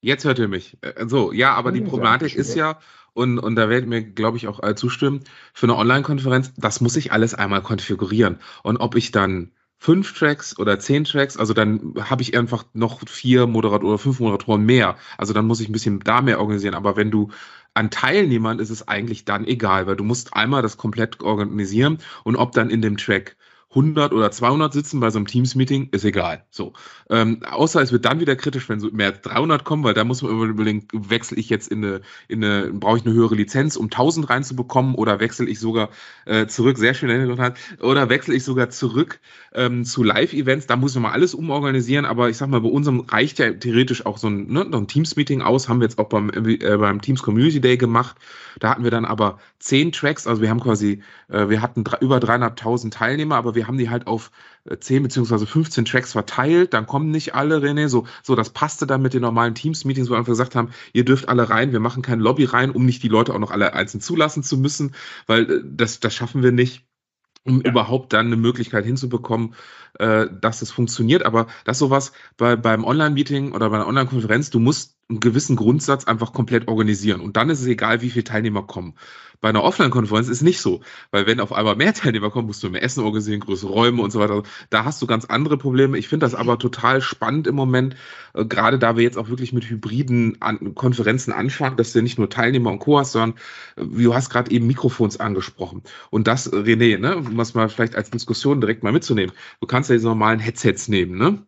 Jetzt hört ihr mich. Äh, so, ja, aber die Problematik ist ja, und, und da werdet mir, glaube ich, auch alle zustimmen, für eine Online-Konferenz, das muss ich alles einmal konfigurieren. Und ob ich dann fünf Tracks oder zehn Tracks, also dann habe ich einfach noch vier Moderatoren oder fünf Moderatoren mehr. Also dann muss ich ein bisschen da mehr organisieren. Aber wenn du an Teilnehmern ist es eigentlich dann egal, weil du musst einmal das komplett organisieren und ob dann in dem Track 100 oder 200 sitzen bei so einem Teams-Meeting, ist egal. So. Ähm, außer es wird dann wieder kritisch, wenn so mehr als 300 kommen, weil da muss man überlegen, wechsle ich jetzt in eine, in eine brauche ich eine höhere Lizenz, um 1000 reinzubekommen oder wechsle ich sogar äh, zurück, sehr schön, oder wechsle ich sogar zurück ähm, zu Live-Events, da muss man mal alles umorganisieren, aber ich sag mal, bei unserem reicht ja theoretisch auch so ein, ne, ein Teams-Meeting aus, haben wir jetzt auch beim, äh, beim Teams Community Day gemacht. Da hatten wir dann aber zehn Tracks, also wir haben quasi, äh, wir hatten über dreieinhalbtausend Teilnehmer, aber wir haben die halt auf äh, zehn beziehungsweise 15 Tracks verteilt, dann kommen nicht alle, René, so, so, das passte dann mit den normalen Teams-Meetings, wo wir einfach gesagt haben, ihr dürft alle rein, wir machen kein Lobby rein, um nicht die Leute auch noch alle einzeln zulassen zu müssen, weil äh, das, das schaffen wir nicht um ja. überhaupt dann eine Möglichkeit hinzubekommen, äh, dass es funktioniert. Aber das sowas bei, beim Online-Meeting oder bei einer Online-Konferenz, du musst einen gewissen Grundsatz einfach komplett organisieren. Und dann ist es egal, wie viele Teilnehmer kommen. Bei einer Offline-Konferenz ist nicht so, weil wenn auf einmal mehr Teilnehmer kommen, musst du mehr Essen organisieren, größere Räume und so weiter. Da hast du ganz andere Probleme. Ich finde das aber total spannend im Moment, äh, gerade da wir jetzt auch wirklich mit hybriden Konferenzen anfangen, dass du nicht nur Teilnehmer und Co. hast, sondern äh, du hast gerade eben Mikrofons angesprochen. Und das, René, ne, um das mal vielleicht als Diskussion direkt mal mitzunehmen. Du kannst ja diese normalen Headsets nehmen, ne?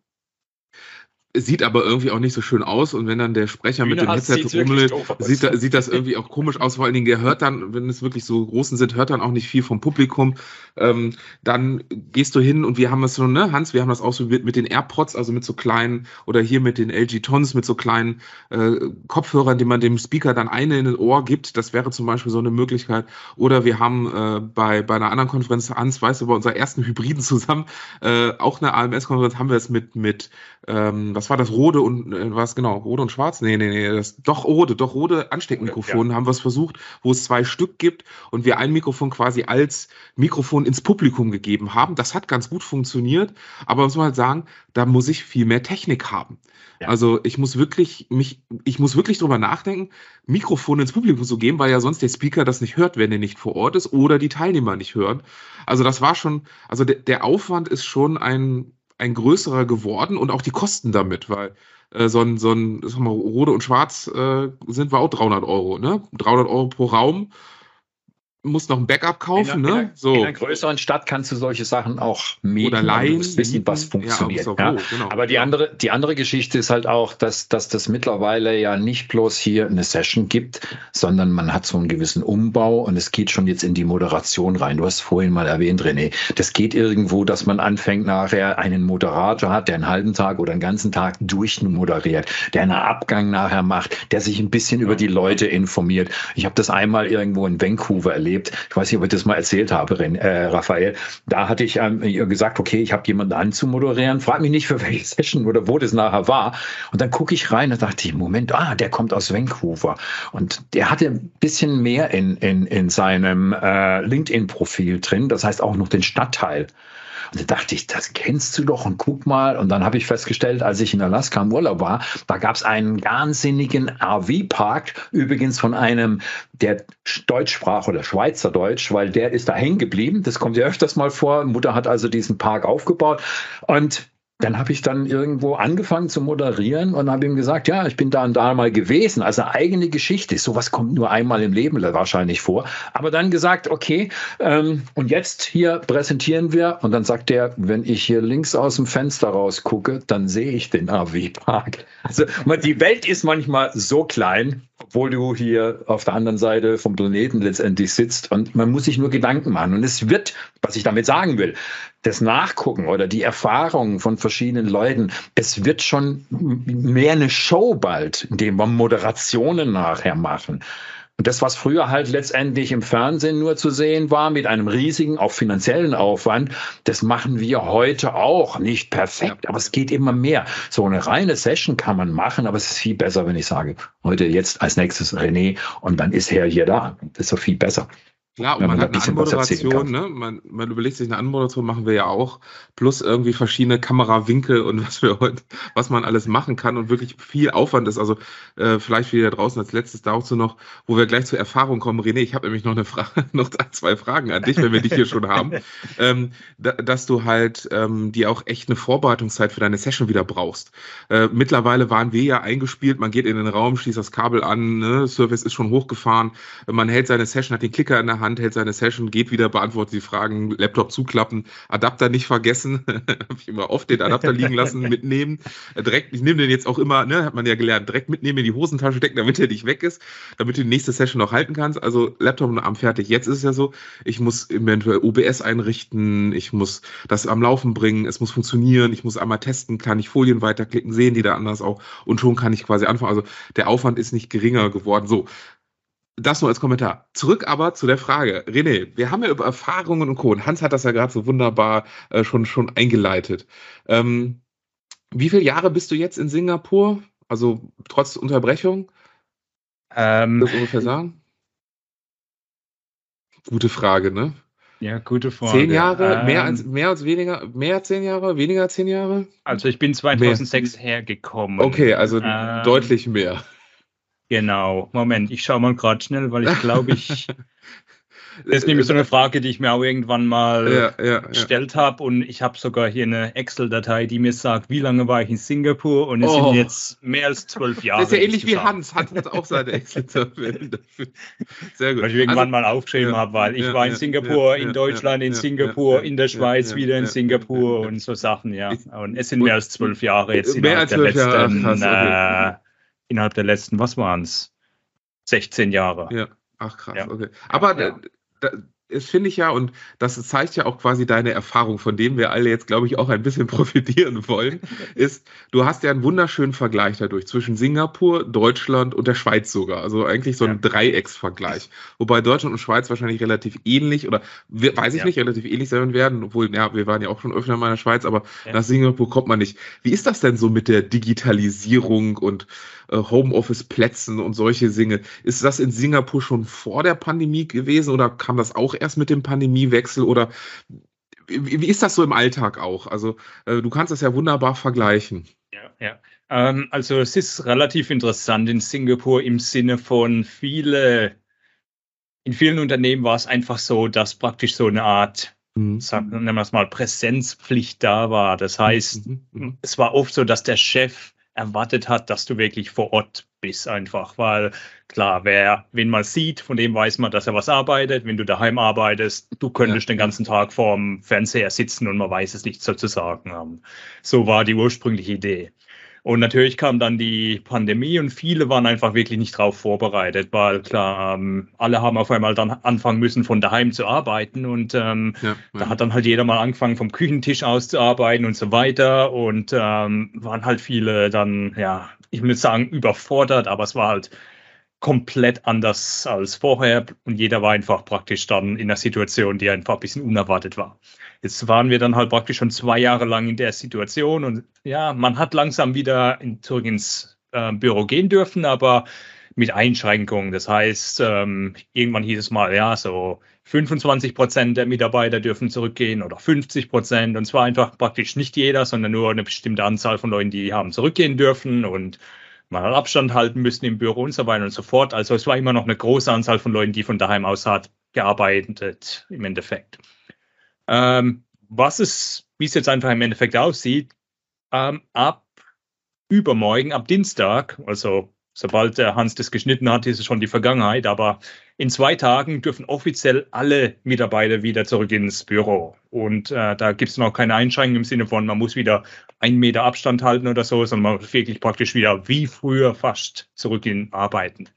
Sieht aber irgendwie auch nicht so schön aus und wenn dann der Sprecher mit dem Headset rummelt, sieht, da, sieht das irgendwie auch komisch aus. Vor allen Dingen, der hört dann, wenn es wirklich so großen sind, hört dann auch nicht viel vom Publikum. Ähm, dann gehst du hin und wir haben das so, ne, Hans, wir haben das auch so mit, mit den AirPods, also mit so kleinen oder hier mit den LG Tons, mit so kleinen äh, Kopfhörern, die man dem Speaker dann eine in den Ohr gibt. Das wäre zum Beispiel so eine Möglichkeit. Oder wir haben äh, bei, bei einer anderen Konferenz, Hans, weißt du, bei unserer ersten Hybriden zusammen, äh, auch eine AMS-Konferenz, haben wir es mit, mit ähm, was war das, Rode und äh, was genau, Rode und Schwarz? Nee, nee, nee, das, doch Rode, doch Rode Ansteckmikrofon ja. haben wir es versucht, wo es zwei Stück gibt und wir ein Mikrofon quasi als Mikrofon ins Publikum gegeben haben. Das hat ganz gut funktioniert, aber muss man halt sagen, da muss ich viel mehr Technik haben. Ja. Also ich muss wirklich mich, ich muss wirklich drüber nachdenken, Mikrofon ins Publikum zu geben, weil ja sonst der Speaker das nicht hört, wenn er nicht vor Ort ist oder die Teilnehmer nicht hören. Also das war schon, also der, der Aufwand ist schon ein ein größerer geworden und auch die Kosten damit, weil äh, so ein, so ein sag mal, Rode und Schwarz äh, sind wir auch 300 Euro, ne? 300 Euro pro Raum. Musst noch ein Backup kaufen, in einer, ne? So. In einer größeren Stadt kannst du solche Sachen auch mieten. Oder leihen. wissen, was funktioniert. Ja, ja. Genau. Aber die andere, die andere Geschichte ist halt auch, dass, dass das mittlerweile ja nicht bloß hier eine Session gibt, sondern man hat so einen gewissen Umbau und es geht schon jetzt in die Moderation rein. Du hast vorhin mal erwähnt, René, das geht irgendwo, dass man anfängt nachher einen Moderator hat, der einen halben Tag oder einen ganzen Tag durchmoderiert, der einen Abgang nachher macht, der sich ein bisschen über die Leute informiert. Ich habe das einmal irgendwo in Vancouver erlebt erlebt. Ich weiß nicht, ob ich das mal erzählt habe, äh, Raphael. Da hatte ich ähm, gesagt, okay, ich habe jemanden anzumoderieren. Frag mich nicht, für welche Session oder wo das nachher war. Und dann gucke ich rein und dachte ich, Moment, ah, der kommt aus Vancouver. Und der hatte ein bisschen mehr in, in, in seinem äh, LinkedIn-Profil drin. Das heißt auch noch den Stadtteil. Und da dachte ich, das kennst du doch und guck mal. Und dann habe ich festgestellt, als ich in Alaska im Urlaub war, da gab es einen wahnsinnigen RV-Park, übrigens von einem, der Deutsch sprach oder Schweizerdeutsch, weil der ist da hängen geblieben. Das kommt ja öfters mal vor. Mutter hat also diesen Park aufgebaut. Und dann habe ich dann irgendwo angefangen zu moderieren und habe ihm gesagt, ja, ich bin da und da mal gewesen. Also eigene Geschichte. Sowas kommt nur einmal im Leben wahrscheinlich vor. Aber dann gesagt, okay, ähm, und jetzt hier präsentieren wir. Und dann sagt er, wenn ich hier links aus dem Fenster rausgucke, dann sehe ich den AW-Park. Also die Welt ist manchmal so klein, obwohl du hier auf der anderen Seite vom Planeten letztendlich sitzt. Und man muss sich nur Gedanken machen. Und es wird, was ich damit sagen will, das Nachgucken oder die Erfahrungen von verschiedenen Leuten, es wird schon mehr eine Show bald, indem wir Moderationen nachher machen. Und das, was früher halt letztendlich im Fernsehen nur zu sehen war, mit einem riesigen, auch finanziellen Aufwand, das machen wir heute auch. Nicht perfekt, aber es geht immer mehr. So eine reine Session kann man machen, aber es ist viel besser, wenn ich sage, heute jetzt als nächstes René und dann ist er hier da. Das ist doch viel besser. Klar, und man, hat eine Anmoderation, ne? Man, man überlegt sich eine Anmoderation, machen wir ja auch, plus irgendwie verschiedene Kamerawinkel und was wir heute, was man alles machen kann und wirklich viel Aufwand ist. Also äh, vielleicht wieder draußen als letztes dazu noch, wo wir gleich zur Erfahrung kommen. René, ich habe nämlich noch eine Frage, noch zwei Fragen an dich, wenn wir dich hier schon haben, ähm, da, dass du halt ähm, die auch echt eine Vorbereitungszeit für deine Session wieder brauchst. Äh, mittlerweile waren wir ja eingespielt, man geht in den Raum, schließt das Kabel an, ne? Service ist schon hochgefahren, man hält seine Session, hat den Klicker in der Hand Hand, hält seine Session, geht wieder, beantwortet die Fragen, Laptop zuklappen, Adapter nicht vergessen. Habe ich immer oft den Adapter liegen lassen, mitnehmen. Direkt, ich nehme den jetzt auch immer, ne, hat man ja gelernt, direkt mitnehmen in die Hosentasche stecken, damit er nicht weg ist, damit du die nächste Session noch halten kannst. Also Laptop und Arm fertig. Jetzt ist es ja so, ich muss eventuell OBS einrichten, ich muss das am Laufen bringen, es muss funktionieren, ich muss einmal testen, kann ich Folien weiterklicken, sehen die da anders auch und schon kann ich quasi anfangen. Also der Aufwand ist nicht geringer geworden. So, das nur als Kommentar. Zurück aber zu der Frage. René, wir haben ja über Erfahrungen und Co. Und Hans hat das ja gerade so wunderbar äh, schon, schon eingeleitet. Ähm, wie viele Jahre bist du jetzt in Singapur? Also trotz Unterbrechung? Ähm, das ungefähr sagen? Gute Frage, ne? Ja, gute Frage. Zehn Jahre, ähm, mehr als mehr als weniger, mehr als zehn Jahre, weniger als zehn Jahre? Also ich bin 2006 mehr. hergekommen. Okay, also ähm, deutlich mehr. Genau. Moment, ich schaue mal gerade schnell, weil ich glaube, ich. Das ist nämlich so eine Frage, die ich mir auch irgendwann mal ja, ja, gestellt ja. habe. Und ich habe sogar hier eine Excel-Datei, die mir sagt, wie lange war ich in Singapur. Und es oh. sind jetzt mehr als zwölf Jahre. Das ist ja ähnlich wie Hans. Hans hat auch seine Excel-Tabelle dafür. Sehr gut. Weil ich irgendwann also, mal aufgeschrieben habe, weil ich war in Singapur, in Deutschland, in Singapur, in der Schweiz, wieder in Singapur und so Sachen, ja. Und es sind mehr als zwölf Jahre jetzt mehr als zwölf Jahre. Äh, innerhalb der letzten, was waren es? 16 Jahre. Ja, ach krass, ja. okay. Aber ja. da, da, das finde ich ja, und das zeigt ja auch quasi deine Erfahrung, von dem wir alle jetzt, glaube ich, auch ein bisschen profitieren wollen, ist, du hast ja einen wunderschönen Vergleich dadurch zwischen Singapur, Deutschland und der Schweiz sogar. Also eigentlich so ein ja. Dreiecksvergleich. Wobei Deutschland und Schweiz wahrscheinlich relativ ähnlich oder weiß ich ja. nicht, relativ ähnlich sein werden, obwohl, ja, wir waren ja auch schon öfter mal in der Schweiz, aber ja. nach Singapur kommt man nicht. Wie ist das denn so mit der Digitalisierung und äh, Homeoffice-Plätzen und solche Dinge. Ist das in Singapur schon vor der Pandemie gewesen oder kam das auch erst mit dem Pandemiewechsel oder wie, ist das so im Alltag auch? Also äh, du kannst das ja wunderbar vergleichen. Ja, ja. Ähm, also es ist relativ interessant in Singapur im Sinne von viele, in vielen Unternehmen war es einfach so, dass praktisch so eine Art mhm. sagen wir es mal, Präsenzpflicht da war. Das heißt, mhm. mhm. es war oft so, dass der Chef erwartet hat, dass du wirklich vor Ort bist einfach, weil klar, wer wen mal sieht, von dem weiß man, dass er was arbeitet. Wenn du daheim arbeitest, du könntest ja. den ganzen Tag vorm Fernseher sitzen und man weiß es nicht sozusagen. So war die ursprüngliche Idee. Und natürlich kam dann die Pandemie und viele waren einfach wirklich nicht darauf vorbereitet, weil klar, ähm, alle haben auf einmal dann anfangen müssen, von daheim zu arbeiten und ähm, ja, ja. da hat dann halt jeder mal angefangen, vom Küchentisch aus zu arbeiten und so weiter und ähm, waren halt viele dann, ja, ich würde sagen, überfordert, aber es war halt komplett anders als vorher und jeder war einfach praktisch dann in einer Situation, die einfach ein bisschen unerwartet war. Jetzt waren wir dann halt praktisch schon zwei Jahre lang in der Situation und ja, man hat langsam wieder in, zurück ins äh, Büro gehen dürfen, aber mit Einschränkungen. Das heißt, ähm, irgendwann hieß es mal, ja, so 25 Prozent der Mitarbeiter dürfen zurückgehen oder 50 Prozent. Und zwar einfach praktisch nicht jeder, sondern nur eine bestimmte Anzahl von Leuten, die haben zurückgehen dürfen und man hat Abstand halten müssen im Büro und so weiter und so fort. Also es war immer noch eine große Anzahl von Leuten, die von daheim aus hat gearbeitet im Endeffekt. Ähm, was es, wie es jetzt einfach im Endeffekt aussieht, ähm, ab übermorgen, ab Dienstag, also sobald der Hans das geschnitten hat, ist es schon die Vergangenheit, aber in zwei Tagen dürfen offiziell alle Mitarbeiter wieder zurück ins Büro. Und äh, da gibt es noch keine Einschränkungen im Sinne von, man muss wieder einen Meter Abstand halten oder so, sondern man muss wirklich praktisch wieder wie früher fast zurück in Arbeiten.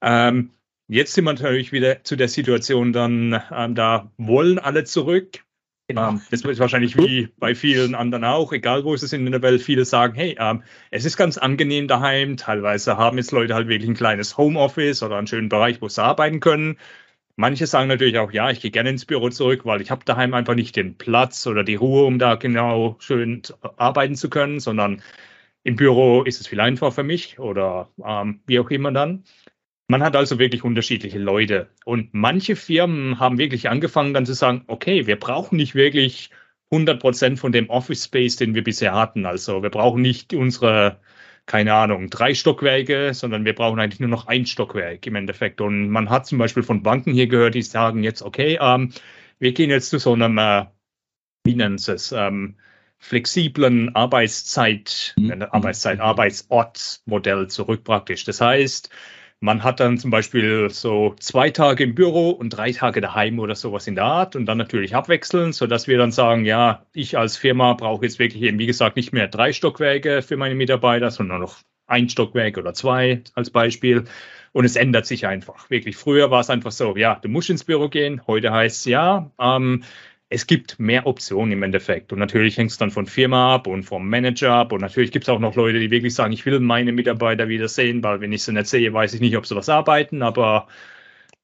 Ähm, Jetzt sind wir natürlich wieder zu der Situation dann, ähm, da wollen alle zurück. Genau. Ähm, das ist wahrscheinlich wie bei vielen anderen auch, egal wo es ist in der Welt, viele sagen, hey, ähm, es ist ganz angenehm daheim. Teilweise haben jetzt Leute halt wirklich ein kleines Homeoffice oder einen schönen Bereich, wo sie arbeiten können. Manche sagen natürlich auch, ja, ich gehe gerne ins Büro zurück, weil ich habe daheim einfach nicht den Platz oder die Ruhe, um da genau schön arbeiten zu können, sondern im Büro ist es viel einfacher für mich oder ähm, wie auch immer dann. Man hat also wirklich unterschiedliche Leute. Und manche Firmen haben wirklich angefangen dann zu sagen, okay, wir brauchen nicht wirklich 100 Prozent von dem Office Space, den wir bisher hatten. Also wir brauchen nicht unsere, keine Ahnung, drei Stockwerke, sondern wir brauchen eigentlich nur noch ein Stockwerk im Endeffekt. Und man hat zum Beispiel von Banken hier gehört, die sagen jetzt, okay, ähm, wir gehen jetzt zu so einem, äh, wie nennen sie es, ähm, flexiblen Arbeitszeit, mhm. Arbeitszeit, Arbeitsortsmodell zurück praktisch. Das heißt, man hat dann zum Beispiel so zwei Tage im Büro und drei Tage daheim oder sowas in der Art und dann natürlich abwechseln, sodass wir dann sagen, ja, ich als Firma brauche jetzt wirklich eben, wie gesagt, nicht mehr drei Stockwerke für meine Mitarbeiter, sondern noch ein Stockwerk oder zwei als Beispiel. Und es ändert sich einfach. Wirklich, früher war es einfach so, ja, du musst ins Büro gehen. Heute heißt es ja, ähm, es gibt mehr Optionen im Endeffekt. Und natürlich hängt es dann von Firma ab und vom Manager ab. Und natürlich gibt es auch noch Leute, die wirklich sagen, ich will meine Mitarbeiter wieder sehen, weil wenn ich sie nicht sehe, weiß ich nicht, ob sie was arbeiten. Aber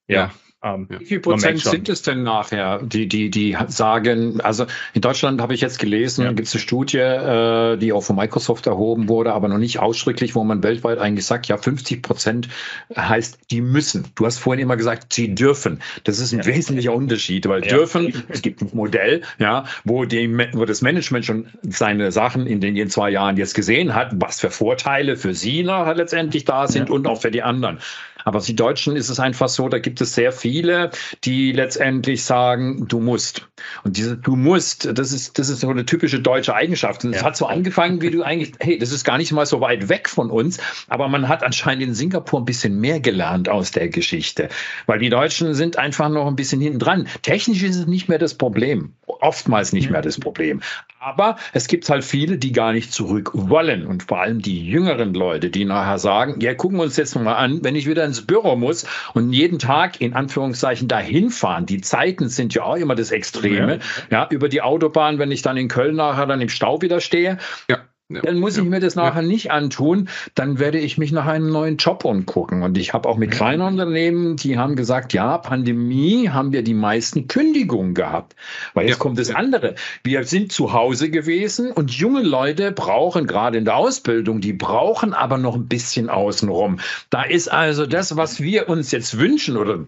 ja. ja. Ähm, Wie viel Prozent sind es denn nachher, die, die, die sagen, also in Deutschland habe ich jetzt gelesen, ja. gibt es eine Studie, äh, die auch von Microsoft erhoben wurde, aber noch nicht ausschrittlich, wo man weltweit eigentlich sagt, ja, 50 Prozent heißt, die müssen. Du hast vorhin immer gesagt, sie dürfen. Das ist ein ja. wesentlicher Unterschied, weil ja. dürfen, es gibt ein Modell, ja, wo, die, wo das Management schon seine Sachen in den zwei Jahren jetzt gesehen hat, was für Vorteile für sie nachher letztendlich da sind und auch für die anderen. Aber die Deutschen ist es einfach so, da gibt es sehr viele, die letztendlich sagen, du musst. Und diese du musst, das ist, das ist so eine typische deutsche Eigenschaft. Und es ja. hat so angefangen, wie du eigentlich, hey, das ist gar nicht mal so weit weg von uns, aber man hat anscheinend in Singapur ein bisschen mehr gelernt aus der Geschichte. Weil die Deutschen sind einfach noch ein bisschen hinten dran. Technisch ist es nicht mehr das Problem. Oftmals nicht mehr das Problem. Aber es gibt halt viele, die gar nicht zurück wollen. Und vor allem die jüngeren Leute, die nachher sagen, ja, gucken wir uns jetzt mal an, wenn ich wieder ins Büro muss und jeden Tag in Anführungszeichen dahin fahren. Die Zeiten sind ja auch immer das Extreme. Ja, ja über die Autobahn, wenn ich dann in Köln nachher dann im Stau wieder stehe. Ja. Ja, dann muss ja, ich mir das nachher ja. nicht antun. Dann werde ich mich nach einem neuen Job umgucken. Und ich habe auch mit kleinen Unternehmen, die haben gesagt, ja, Pandemie haben wir die meisten Kündigungen gehabt. Weil jetzt kommt das andere. Wir sind zu Hause gewesen und junge Leute brauchen gerade in der Ausbildung, die brauchen aber noch ein bisschen außenrum. Da ist also das, was wir uns jetzt wünschen oder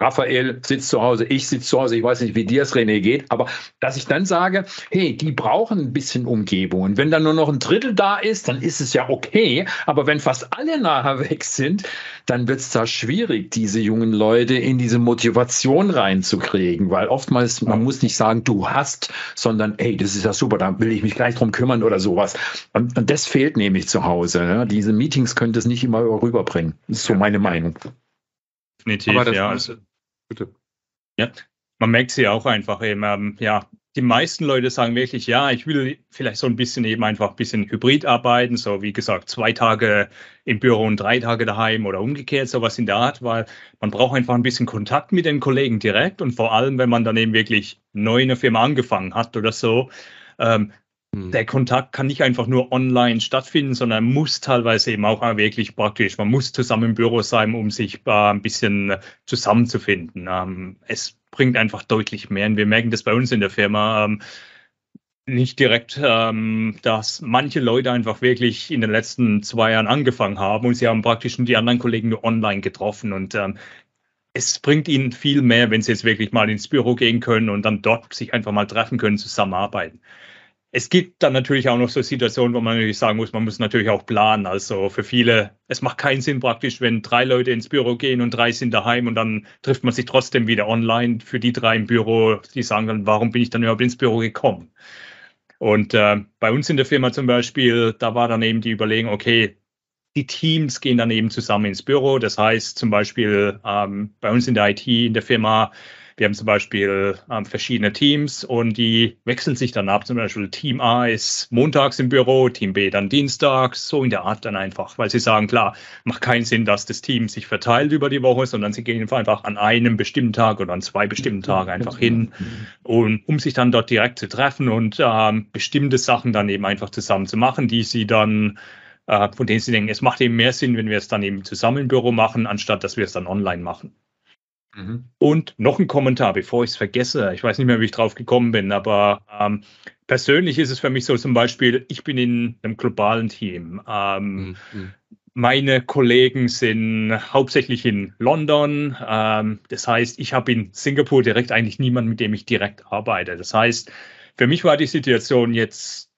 Raphael sitzt zu Hause, ich sitze zu Hause, ich weiß nicht, wie dir es René geht, aber dass ich dann sage, hey, die brauchen ein bisschen Umgebung. Und wenn dann nur noch ein Drittel da ist, dann ist es ja okay. Aber wenn fast alle nachher weg sind, dann wird es da schwierig, diese jungen Leute in diese Motivation reinzukriegen. Weil oftmals, man muss nicht sagen, du hast, sondern hey, das ist ja super, da will ich mich gleich drum kümmern oder sowas. Und, und das fehlt nämlich zu Hause. Ne? Diese Meetings könnte es nicht immer rüberbringen. Das ist so meine Meinung. Definitiv, ja. Also, bitte. Ja, man merkt sie auch einfach eben, ähm, ja, die meisten Leute sagen wirklich, ja, ich will vielleicht so ein bisschen eben einfach ein bisschen hybrid arbeiten, so wie gesagt, zwei Tage im Büro und drei Tage daheim oder umgekehrt, sowas in der Art, weil man braucht einfach ein bisschen Kontakt mit den Kollegen direkt und vor allem, wenn man dann eben wirklich neu in der Firma angefangen hat oder so, ähm, hm. Der Kontakt kann nicht einfach nur online stattfinden, sondern muss teilweise eben auch wirklich praktisch. Man muss zusammen im Büro sein, um sich äh, ein bisschen zusammenzufinden. Ähm, es bringt einfach deutlich mehr. Und wir merken das bei uns in der Firma. Ähm, nicht direkt, ähm, dass manche Leute einfach wirklich in den letzten zwei Jahren angefangen haben und sie haben praktisch die anderen Kollegen nur online getroffen und es bringt ihnen viel mehr, wenn sie jetzt wirklich mal ins Büro gehen können und dann dort sich einfach mal treffen können, zusammenarbeiten es gibt dann natürlich auch noch so Situationen, wo man natürlich sagen muss, man muss natürlich auch planen. Also für viele, es macht keinen Sinn praktisch, wenn drei Leute ins Büro gehen und drei sind daheim und dann trifft man sich trotzdem wieder online. Für die drei im Büro, die sagen dann, warum bin ich dann überhaupt ins Büro gekommen? Und äh, bei uns in der Firma zum Beispiel, da war dann eben die Überlegung, okay, die Teams gehen dann eben zusammen ins Büro. Das heißt zum Beispiel ähm, bei uns in der IT, in der Firma, wir haben zum Beispiel ähm, verschiedene Teams und die wechseln sich dann ab. Zum Beispiel Team A ist montags im Büro, Team B dann dienstags, so in der Art dann einfach, weil sie sagen, klar, macht keinen Sinn, dass das Team sich verteilt über die Woche, sondern sie gehen einfach an einem bestimmten Tag oder an zwei bestimmten Tagen einfach hin, und, um sich dann dort direkt zu treffen und ähm, bestimmte Sachen dann eben einfach zusammen zu machen, die sie dann äh, von denen sie denken, es macht eben mehr Sinn, wenn wir es dann eben zusammen im Büro machen, anstatt dass wir es dann online machen. Mhm. Und noch ein Kommentar, bevor ich es vergesse. Ich weiß nicht mehr, wie ich drauf gekommen bin, aber ähm, persönlich ist es für mich so zum Beispiel, ich bin in einem globalen Team. Ähm, mhm. Meine Kollegen sind hauptsächlich in London. Ähm, das heißt, ich habe in Singapur direkt eigentlich niemanden, mit dem ich direkt arbeite. Das heißt, für mich war die Situation jetzt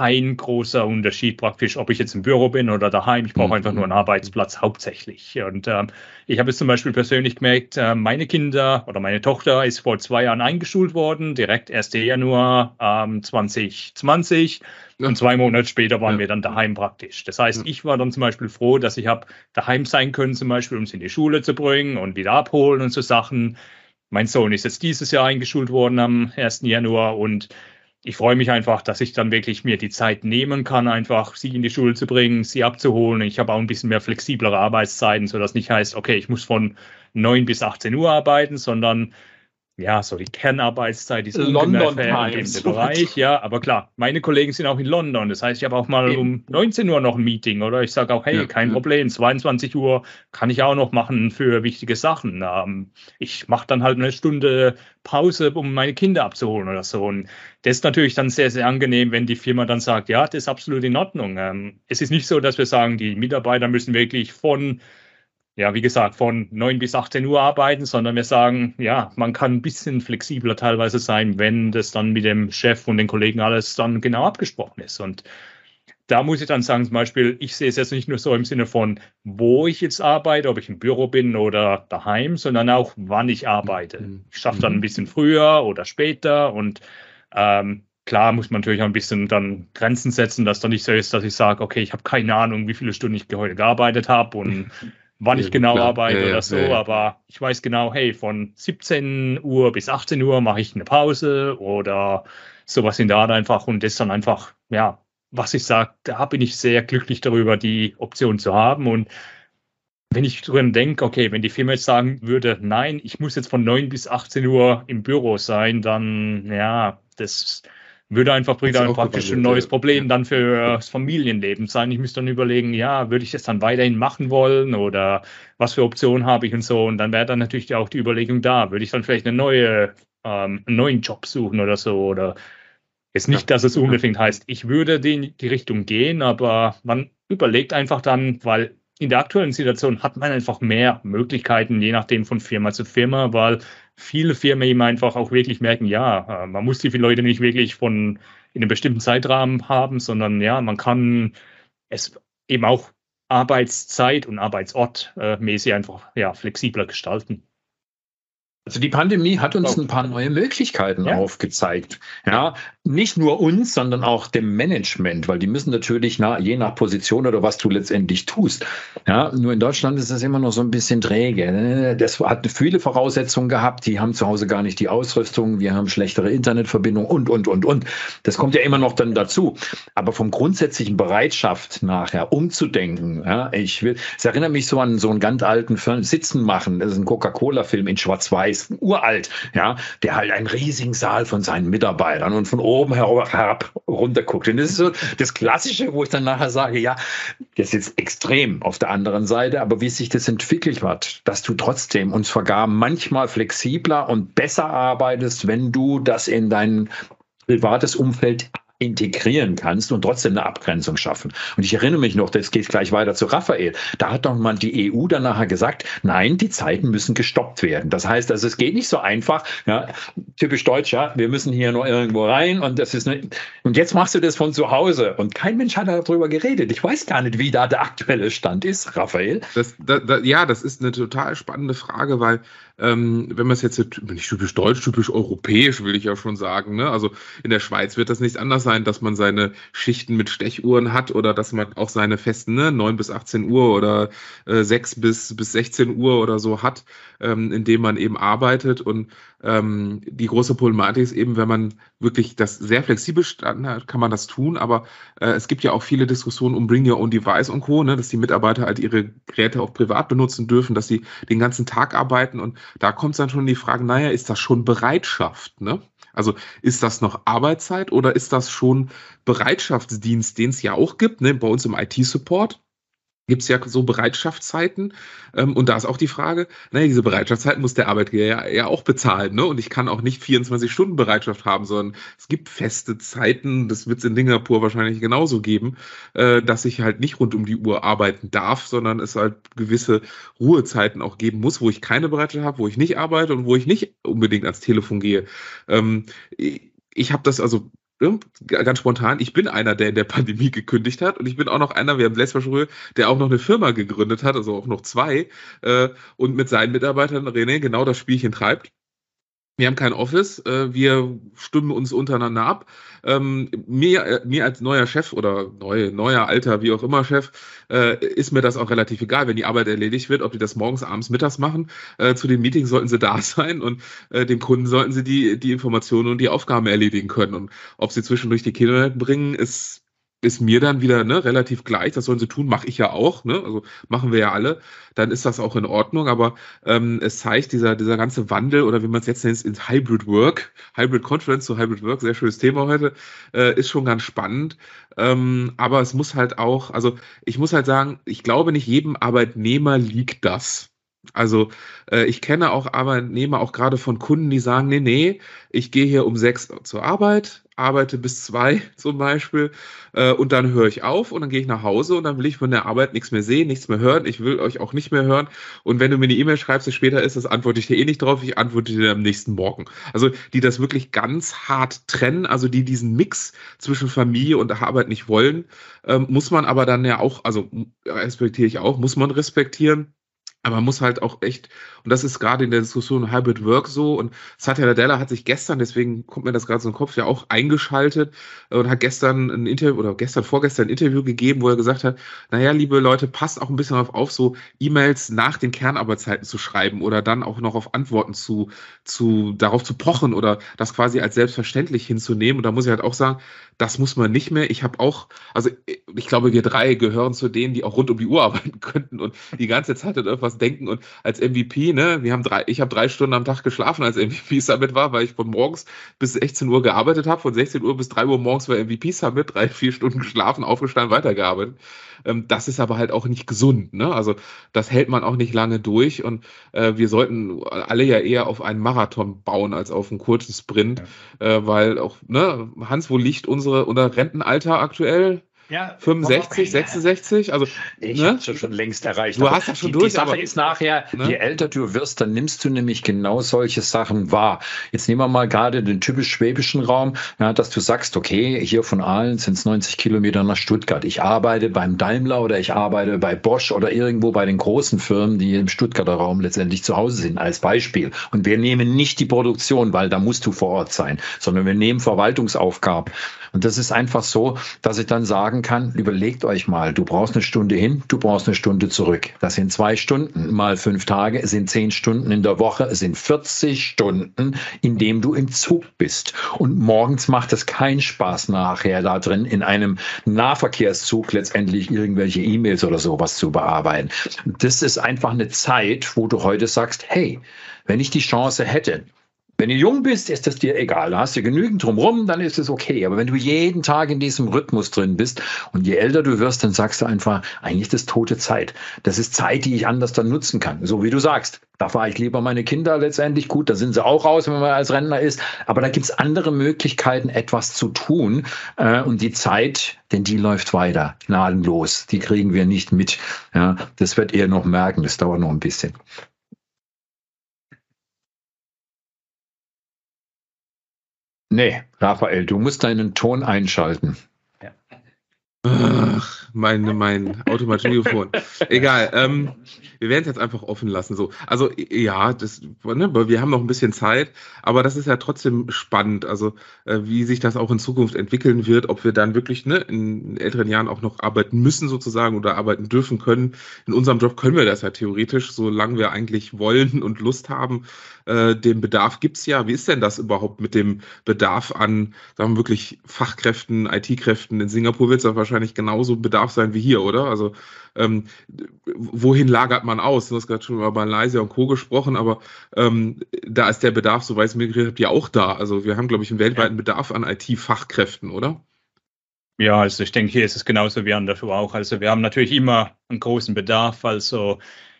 ein großer Unterschied praktisch, ob ich jetzt im Büro bin oder daheim. Ich brauche mhm. einfach nur einen Arbeitsplatz hauptsächlich. Und ähm, ich habe es zum Beispiel persönlich gemerkt, äh, meine Kinder oder meine Tochter ist vor zwei Jahren eingeschult worden, direkt 1. Januar ähm, 2020. Ja. Und zwei Monate später waren ja. wir dann daheim praktisch. Das heißt, ich war dann zum Beispiel froh, dass ich habe daheim sein können, zum Beispiel, um sie in die Schule zu bringen und wieder abholen und so Sachen. Mein Sohn ist jetzt dieses Jahr eingeschult worden am 1. Januar und ich freue mich einfach, dass ich dann wirklich mir die Zeit nehmen kann, einfach sie in die Schule zu bringen, sie abzuholen. Ich habe auch ein bisschen mehr flexiblere Arbeitszeiten, sodass nicht heißt, okay, ich muss von 9 bis 18 Uhr arbeiten, sondern ja, so die Kernarbeitszeit ist London Times. im Bereich, ja, aber klar, meine Kollegen sind auch in London. Das heißt, ich habe auch mal Eben. um 19 Uhr noch ein Meeting oder ich sage auch, hey, ja, kein ja. Problem, 22 Uhr kann ich auch noch machen für wichtige Sachen. Ähm, ich mache dann halt eine Stunde Pause, um meine Kinder abzuholen oder so. Und das ist natürlich dann sehr, sehr angenehm, wenn die Firma dann sagt, ja, das ist absolut in Ordnung. Ähm, es ist nicht so, dass wir sagen, die Mitarbeiter müssen wirklich von ja, wie gesagt, von 9 bis 18 Uhr arbeiten, sondern wir sagen, ja, man kann ein bisschen flexibler teilweise sein, wenn das dann mit dem Chef und den Kollegen alles dann genau abgesprochen ist. Und da muss ich dann sagen, zum Beispiel, ich sehe es jetzt nicht nur so im Sinne von, wo ich jetzt arbeite, ob ich im Büro bin oder daheim, sondern auch, wann ich arbeite. Mhm. Ich schaffe dann ein bisschen früher oder später und ähm, klar muss man natürlich auch ein bisschen dann Grenzen setzen, dass dann nicht so ist, dass ich sage, okay, ich habe keine Ahnung, wie viele Stunden ich heute gearbeitet habe und wann ich genau klar. arbeite ja, oder so, ja, aber ich weiß genau, hey, von 17 Uhr bis 18 Uhr mache ich eine Pause oder sowas in der Art einfach und das dann einfach, ja, was ich sage, da bin ich sehr glücklich darüber, die Option zu haben und wenn ich drin denke, okay, wenn die Firma jetzt sagen würde, nein, ich muss jetzt von 9 bis 18 Uhr im Büro sein, dann, ja, das würde einfach dann praktisch ein neues Problem dann für das Familienleben sein. Ich müsste dann überlegen, ja, würde ich das dann weiterhin machen wollen oder was für Optionen habe ich und so. Und dann wäre dann natürlich auch die Überlegung da, würde ich dann vielleicht eine neue, ähm, einen neuen Job suchen oder so oder ist nicht, dass es unbedingt heißt, ich würde die, die Richtung gehen, aber man überlegt einfach dann, weil in der aktuellen Situation hat man einfach mehr Möglichkeiten, je nachdem von Firma zu Firma, weil viele Firmen eben einfach auch wirklich merken, ja, äh, man muss die Leute nicht wirklich von in einem bestimmten Zeitrahmen haben, sondern ja, man kann es eben auch Arbeitszeit und Arbeitsort äh, mäßig einfach ja, flexibler gestalten. Also die Pandemie hat uns ein paar neue Möglichkeiten ja. aufgezeigt. Ja, nicht nur uns, sondern auch dem Management, weil die müssen natürlich na, je nach Position oder was du letztendlich tust. Ja, nur in Deutschland ist das immer noch so ein bisschen träge. Das hat viele Voraussetzungen gehabt. Die haben zu Hause gar nicht die Ausrüstung. Wir haben schlechtere Internetverbindung und, und, und, und. Das kommt ja immer noch dann dazu. Aber vom grundsätzlichen Bereitschaft nachher umzudenken. Ja, ich will, es erinnert mich so an so einen ganz alten Film, Sitzen machen. Das ist ein Coca-Cola-Film in Schwarz-Weiß weiß, uralt, ja, der halt einen riesigen Saal von seinen Mitarbeitern und von oben herab runter guckt. Und das ist so das Klassische, wo ich dann nachher sage, ja, das ist jetzt extrem auf der anderen Seite, aber wie sich das entwickelt hat, dass du trotzdem uns vergaben manchmal flexibler und besser arbeitest, wenn du das in dein privates Umfeld integrieren kannst und trotzdem eine Abgrenzung schaffen. Und ich erinnere mich noch, das geht gleich weiter zu Raphael. Da hat doch mal die EU dann nachher gesagt, nein, die Zeiten müssen gestoppt werden. Das heißt, also es geht nicht so einfach, ja, typisch deutsch, wir müssen hier nur irgendwo rein und das ist eine, und jetzt machst du das von zu Hause und kein Mensch hat darüber geredet. Ich weiß gar nicht, wie da der aktuelle Stand ist, Raphael. Das, da, da, ja, das ist eine total spannende Frage, weil ähm, wenn man es jetzt nicht typisch deutsch, typisch europäisch, will ich ja schon sagen. Ne? Also in der Schweiz wird das nicht anders sein, dass man seine Schichten mit Stechuhren hat oder dass man auch seine festen ne, 9 bis 18 Uhr oder äh, 6 bis, bis 16 Uhr oder so hat, ähm, indem man eben arbeitet. Und ähm, die große Problematik ist eben, wenn man wirklich das sehr flexibel standen hat, kann man das tun. Aber äh, es gibt ja auch viele Diskussionen um Bring Your Own Device und Co., ne? dass die Mitarbeiter halt ihre Geräte auch privat benutzen dürfen, dass sie den ganzen Tag arbeiten. Und da kommt dann schon die Frage, naja, ist das schon Bereitschaft? Ne? Also ist das noch Arbeitszeit oder ist das schon Bereitschaftsdienst, den es ja auch gibt, ne? bei uns im IT-Support? Gibt es ja so Bereitschaftszeiten. Ähm, und da ist auch die Frage, naja, diese Bereitschaftszeiten muss der Arbeitgeber ja, ja auch bezahlen. Ne? Und ich kann auch nicht 24 Stunden Bereitschaft haben, sondern es gibt feste Zeiten, das wird es in Singapur wahrscheinlich genauso geben, äh, dass ich halt nicht rund um die Uhr arbeiten darf, sondern es halt gewisse Ruhezeiten auch geben muss, wo ich keine Bereitschaft habe, wo ich nicht arbeite und wo ich nicht unbedingt ans Telefon gehe. Ähm, ich habe das also ganz spontan, ich bin einer, der in der Pandemie gekündigt hat und ich bin auch noch einer, wir haben letztes Mal schon, der auch noch eine Firma gegründet hat, also auch noch zwei äh, und mit seinen Mitarbeitern, René, genau das Spielchen treibt. Wir haben kein Office, äh, wir stimmen uns untereinander ab. Ähm, mir, äh, mir als neuer Chef oder neu, neuer, alter, wie auch immer Chef, äh, ist mir das auch relativ egal, wenn die Arbeit erledigt wird, ob die das morgens, abends, mittags machen. Zu den Meetings sollten sie da sein und dem Kunden sollten sie die, die Informationen und die Aufgaben erledigen können. Und ob sie zwischendurch die Kinder bringen, ist ist mir dann wieder ne, relativ gleich, das sollen sie tun, mache ich ja auch, ne? also machen wir ja alle, dann ist das auch in Ordnung, aber ähm, es zeigt dieser, dieser ganze Wandel oder wie man es jetzt nennt, ins Hybrid Work, Hybrid Conference zu Hybrid Work, sehr schönes Thema heute, äh, ist schon ganz spannend, ähm, aber es muss halt auch, also ich muss halt sagen, ich glaube nicht jedem Arbeitnehmer liegt das. Also äh, ich kenne auch Arbeitnehmer, auch gerade von Kunden, die sagen, nee, nee, ich gehe hier um sechs zur Arbeit, arbeite bis zwei zum Beispiel äh, und dann höre ich auf und dann gehe ich nach Hause und dann will ich von der Arbeit nichts mehr sehen, nichts mehr hören. Ich will euch auch nicht mehr hören. Und wenn du mir eine E-Mail schreibst, die später ist, das antworte ich dir eh nicht drauf. Ich antworte dir am nächsten Morgen. Also die das wirklich ganz hart trennen, also die diesen Mix zwischen Familie und Arbeit nicht wollen, ähm, muss man aber dann ja auch, also respektiere ich auch, muss man respektieren. Aber man muss halt auch echt, und das ist gerade in der Diskussion Hybrid Work so, und Satya Nadella hat sich gestern, deswegen kommt mir das gerade so in den Kopf, ja auch eingeschaltet und hat gestern ein Interview, oder gestern, vorgestern ein Interview gegeben, wo er gesagt hat, naja, liebe Leute, passt auch ein bisschen darauf auf, so E-Mails nach den Kernarbeitszeiten zu schreiben oder dann auch noch auf Antworten zu, zu, darauf zu pochen oder das quasi als selbstverständlich hinzunehmen. Und da muss ich halt auch sagen, das muss man nicht mehr. Ich habe auch, also ich glaube, wir drei gehören zu denen, die auch rund um die Uhr arbeiten könnten und die ganze Zeit an irgendwas denken. Und als MVP, ne, wir haben drei, ich habe drei Stunden am Tag geschlafen, als MVP Summit war, weil ich von morgens bis 16 Uhr gearbeitet habe. Von 16 Uhr bis 3 Uhr morgens war MVP Summit, drei, vier Stunden geschlafen, aufgestanden, weitergearbeitet. Ähm, das ist aber halt auch nicht gesund. Ne? Also das hält man auch nicht lange durch. Und äh, wir sollten alle ja eher auf einen Marathon bauen als auf einen kurzen Sprint, ja. äh, weil auch, ne, Hans, wo liegt unsere unser Rentenalter aktuell? Ja, 65, 66? Also, ich ne? habe schon längst erreicht. Du hast das schon die, durch. Die Sache ist nachher, ne? je älter du wirst, dann nimmst du nämlich genau solche Sachen wahr. Jetzt nehmen wir mal gerade den typisch schwäbischen Raum, ja, dass du sagst, okay, hier von Aalen sind es 90 Kilometer nach Stuttgart. Ich arbeite beim Daimler oder ich arbeite bei Bosch oder irgendwo bei den großen Firmen, die im Stuttgarter Raum letztendlich zu Hause sind, als Beispiel. Und wir nehmen nicht die Produktion, weil da musst du vor Ort sein, sondern wir nehmen Verwaltungsaufgaben. Und das ist einfach so, dass ich dann sagen kann, überlegt euch mal, du brauchst eine Stunde hin, du brauchst eine Stunde zurück. Das sind zwei Stunden mal fünf Tage, sind zehn Stunden in der Woche, es sind 40 Stunden, in dem du im Zug bist. Und morgens macht es keinen Spaß nachher da drin in einem Nahverkehrszug letztendlich irgendwelche E-Mails oder sowas zu bearbeiten. Das ist einfach eine Zeit, wo du heute sagst, hey, wenn ich die Chance hätte, wenn du jung bist, ist das dir egal. Da hast du genügend drumrum, dann ist es okay. Aber wenn du jeden Tag in diesem Rhythmus drin bist und je älter du wirst, dann sagst du einfach, eigentlich ist das tote Zeit. Das ist Zeit, die ich anders dann nutzen kann. So wie du sagst. Da fahre ich lieber meine Kinder letztendlich gut. Da sind sie auch raus, wenn man als Rentner ist. Aber da gibt es andere Möglichkeiten, etwas zu tun. Äh, und die Zeit, denn die läuft weiter, gnadenlos. Die kriegen wir nicht mit. Das wird ihr noch merken. Das dauert noch ein bisschen. Nee, Raphael, du musst deinen Ton einschalten. Ja. Mein, mein Automatikmikrofon. Egal. Ähm, wir werden es jetzt einfach offen lassen. So. Also ja, das, ne, wir haben noch ein bisschen Zeit, aber das ist ja trotzdem spannend. Also äh, wie sich das auch in Zukunft entwickeln wird, ob wir dann wirklich ne, in älteren Jahren auch noch arbeiten müssen sozusagen oder arbeiten dürfen können. In unserem Job können wir das ja theoretisch, solange wir eigentlich wollen und Lust haben. Äh, den Bedarf gibt's ja. Wie ist denn das überhaupt mit dem Bedarf an, sagen wir wirklich Fachkräften, IT-Kräften? In Singapur wird es ja wahrscheinlich genauso Bedarf sein wie hier, oder? Also ähm, wohin lagert man aus? Du hast gerade schon über Malaysia und Co. gesprochen, aber ähm, da ist der Bedarf, so weiß ich mir geredet ja auch da. Also wir haben, glaube ich, einen weltweiten Bedarf an IT-Fachkräften, oder? Ja, also ich denke, hier ist es genauso wie anderswo auch. Also wir haben natürlich immer einen großen Bedarf. Also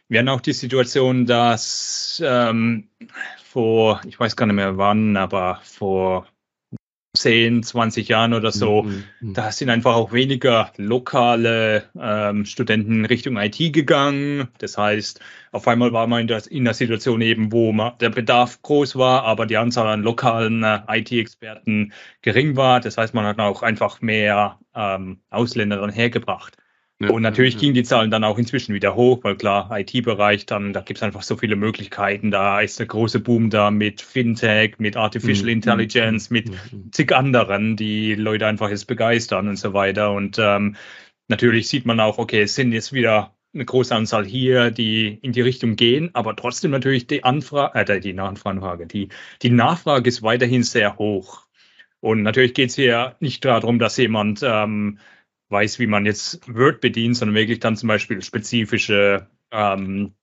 wir haben auch die Situation, dass ähm, vor, ich weiß gar nicht mehr wann, aber vor 10, 20 Jahren oder so, mhm, mhm. da sind einfach auch weniger lokale ähm, Studenten Richtung IT gegangen. Das heißt, auf einmal war man in der, in der Situation eben, wo man, der Bedarf groß war, aber die Anzahl an lokalen äh, IT-Experten gering war. Das heißt, man hat auch einfach mehr ähm, Ausländer dann hergebracht. Ja, und natürlich gingen die Zahlen dann auch inzwischen wieder hoch, weil klar, IT-Bereich, dann, da gibt es einfach so viele Möglichkeiten. Da ist der große Boom da mit Fintech, mit Artificial mhm. Intelligence, mit mhm. zig anderen, die Leute einfach jetzt begeistern und so weiter. Und ähm, natürlich sieht man auch, okay, es sind jetzt wieder eine große Anzahl hier, die in die Richtung gehen, aber trotzdem natürlich die Anfrage, äh, die Nachfrage, die, die Nachfrage ist weiterhin sehr hoch. Und natürlich geht es hier nicht darum, dass jemand ähm, weiß, wie man jetzt Word bedient, sondern wirklich dann zum Beispiel spezifische, ähm,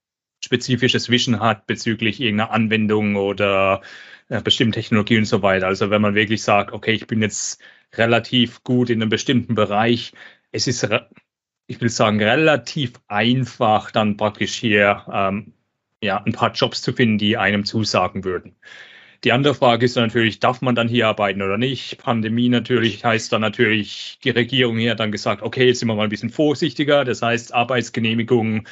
spezifisches Wissen hat bezüglich irgendeiner Anwendung oder äh, bestimmten Technologie und so weiter. Also wenn man wirklich sagt, okay, ich bin jetzt relativ gut in einem bestimmten Bereich, es ist, ich will sagen, relativ einfach, dann praktisch hier ähm, ja, ein paar Jobs zu finden, die einem zusagen würden. Die andere Frage ist natürlich, darf man dann hier arbeiten oder nicht? Pandemie natürlich heißt dann natürlich, die Regierung hier hat dann gesagt, okay, jetzt sind wir mal ein bisschen vorsichtiger. Das heißt, Arbeitsgenehmigungen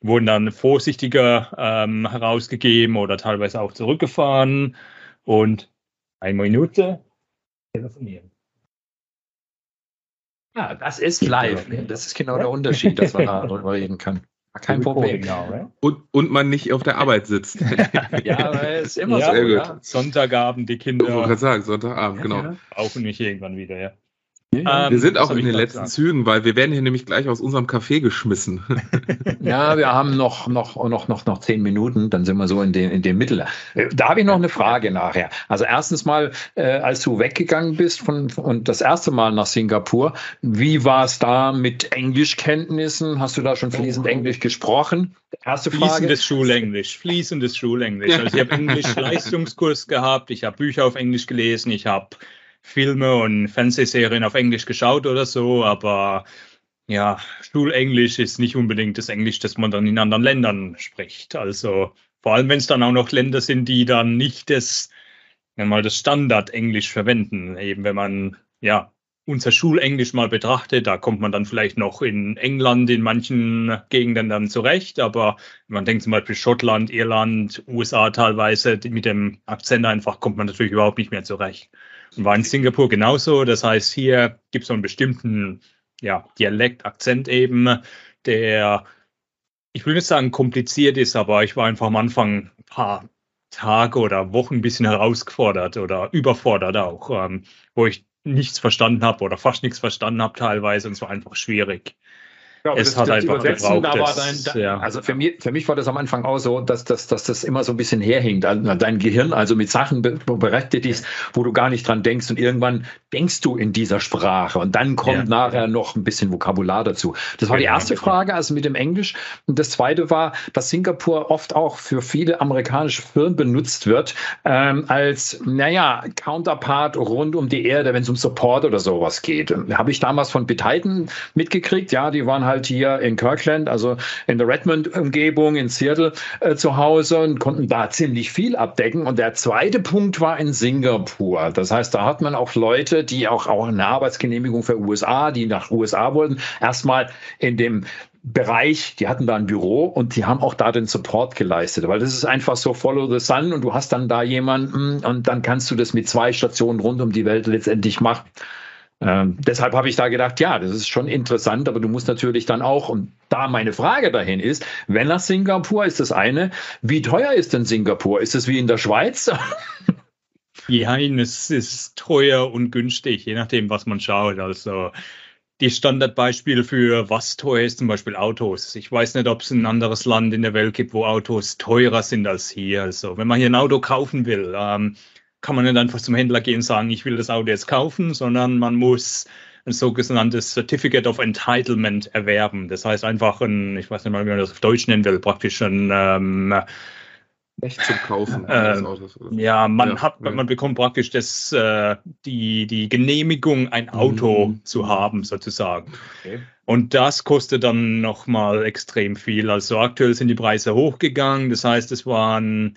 wurden dann vorsichtiger ähm, herausgegeben oder teilweise auch zurückgefahren. Und eine Minute telefonieren. Ja, das ist live. Das ist genau der Unterschied, dass man darüber reden kann. Kein Problem. Now, und, und man nicht auf der Arbeit sitzt. ja, ist immer ja, so. Gut. Sonntagabend die Kinder. Ich wollte gerade sagen, Sonntagabend, genau. Auch nicht irgendwann wieder, ja. Ja, wir sind auch in den letzten gesagt. Zügen, weil wir werden hier nämlich gleich aus unserem Café geschmissen. ja, wir haben noch, noch, noch, noch, noch zehn Minuten, dann sind wir so in dem, in dem Mittel. Da habe ich noch eine Frage nachher. Also erstens mal, äh, als du weggegangen bist von, und das erste Mal nach Singapur, wie war es da mit Englischkenntnissen? Hast du da schon fließend Englisch gesprochen? Erste Frage. Fließendes Schulenglisch, fließendes Schulenglisch. Also ich habe Englisch-Leistungskurs gehabt, ich habe Bücher auf Englisch gelesen, ich habe Filme und Fernsehserien auf Englisch geschaut oder so, aber ja, Schulenglisch ist nicht unbedingt das Englisch, das man dann in anderen Ländern spricht. Also vor allem, wenn es dann auch noch Länder sind, die dann nicht das, mal das Standard-Englisch verwenden. Eben wenn man, ja, unser Schulenglisch mal betrachtet, da kommt man dann vielleicht noch in England in manchen Gegenden dann zurecht, aber man denkt zum Beispiel Schottland, Irland, USA teilweise, mit dem Akzent einfach kommt man natürlich überhaupt nicht mehr zurecht. War in Singapur genauso, das heißt, hier gibt es so einen bestimmten ja, Dialekt, Akzent eben, der, ich will nicht sagen kompliziert ist, aber ich war einfach am Anfang ein paar Tage oder Wochen ein bisschen herausgefordert oder überfordert auch, ähm, wo ich nichts verstanden habe oder fast nichts verstanden habe teilweise und es war einfach schwierig. Ja, es hat einfach gebraucht. Da dein, da, ja. Also für mich, für mich war das am Anfang auch so, dass, dass, dass das immer so ein bisschen herhinkt. Also dein Gehirn also mit Sachen berechtigt ist, wo du gar nicht dran denkst und irgendwann denkst du in dieser Sprache und dann kommt ja. nachher noch ein bisschen Vokabular dazu. Das war die erste Frage, also mit dem Englisch. Und das zweite war, dass Singapur oft auch für viele amerikanische Firmen benutzt wird ähm, als, naja, Counterpart rund um die Erde, wenn es um Support oder sowas geht. Habe ich damals von Beteiten mitgekriegt, ja, die waren halt halt hier in Kirkland, also in der Redmond-Umgebung, in Seattle äh, zu Hause und konnten da ziemlich viel abdecken. Und der zweite Punkt war in Singapur. Das heißt, da hat man auch Leute, die auch, auch eine Arbeitsgenehmigung für USA, die nach USA wollten, erstmal in dem Bereich, die hatten da ein Büro und die haben auch da den Support geleistet, weil das ist einfach so Follow the Sun und du hast dann da jemanden und dann kannst du das mit zwei Stationen rund um die Welt letztendlich machen. Ähm, deshalb habe ich da gedacht, ja, das ist schon interessant, aber du musst natürlich dann auch, und da meine Frage dahin ist, wenn nach Singapur ist das eine, wie teuer ist denn Singapur? Ist es wie in der Schweiz? Ja, es ist teuer und günstig, je nachdem, was man schaut. Also die Standardbeispiele für was teuer ist, zum Beispiel Autos. Ich weiß nicht, ob es ein anderes Land in der Welt gibt, wo Autos teurer sind als hier. Also wenn man hier ein Auto kaufen will, ähm, kann man nicht einfach zum Händler gehen und sagen, ich will das Auto jetzt kaufen, sondern man muss ein sogenanntes Certificate of Entitlement erwerben. Das heißt einfach ein, ich weiß nicht mal, wie man das auf Deutsch nennen will, praktisch ein ähm, Recht zum Kaufen äh, Autos, Ja, man ja, hat, ja. man bekommt praktisch das, äh, die, die Genehmigung, ein Auto mhm. zu haben, sozusagen. Okay. Und das kostet dann nochmal extrem viel. Also aktuell sind die Preise hochgegangen. Das heißt, es waren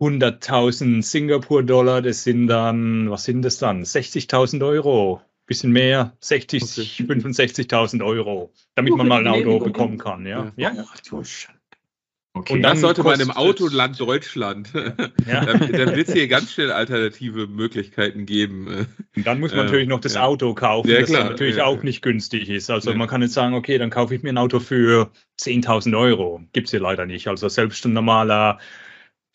100.000 Singapur-Dollar, das sind dann, was sind das dann? 60.000 Euro, bisschen mehr, 60, okay. 65.000 Euro, damit man mal ein Auto bekommen kann. Ja, ja. ja. Okay. Und das sollte man im Autoland Deutschland. Ja. dann, dann wird es hier ganz schnell alternative Möglichkeiten geben. Und dann muss man äh, natürlich noch das ja. Auto kaufen, ja, das natürlich auch nicht günstig ist. Also man kann jetzt sagen, okay, dann kaufe ich mir ein Auto für 10.000 Euro. Gibt es hier leider nicht. Also selbst ein normaler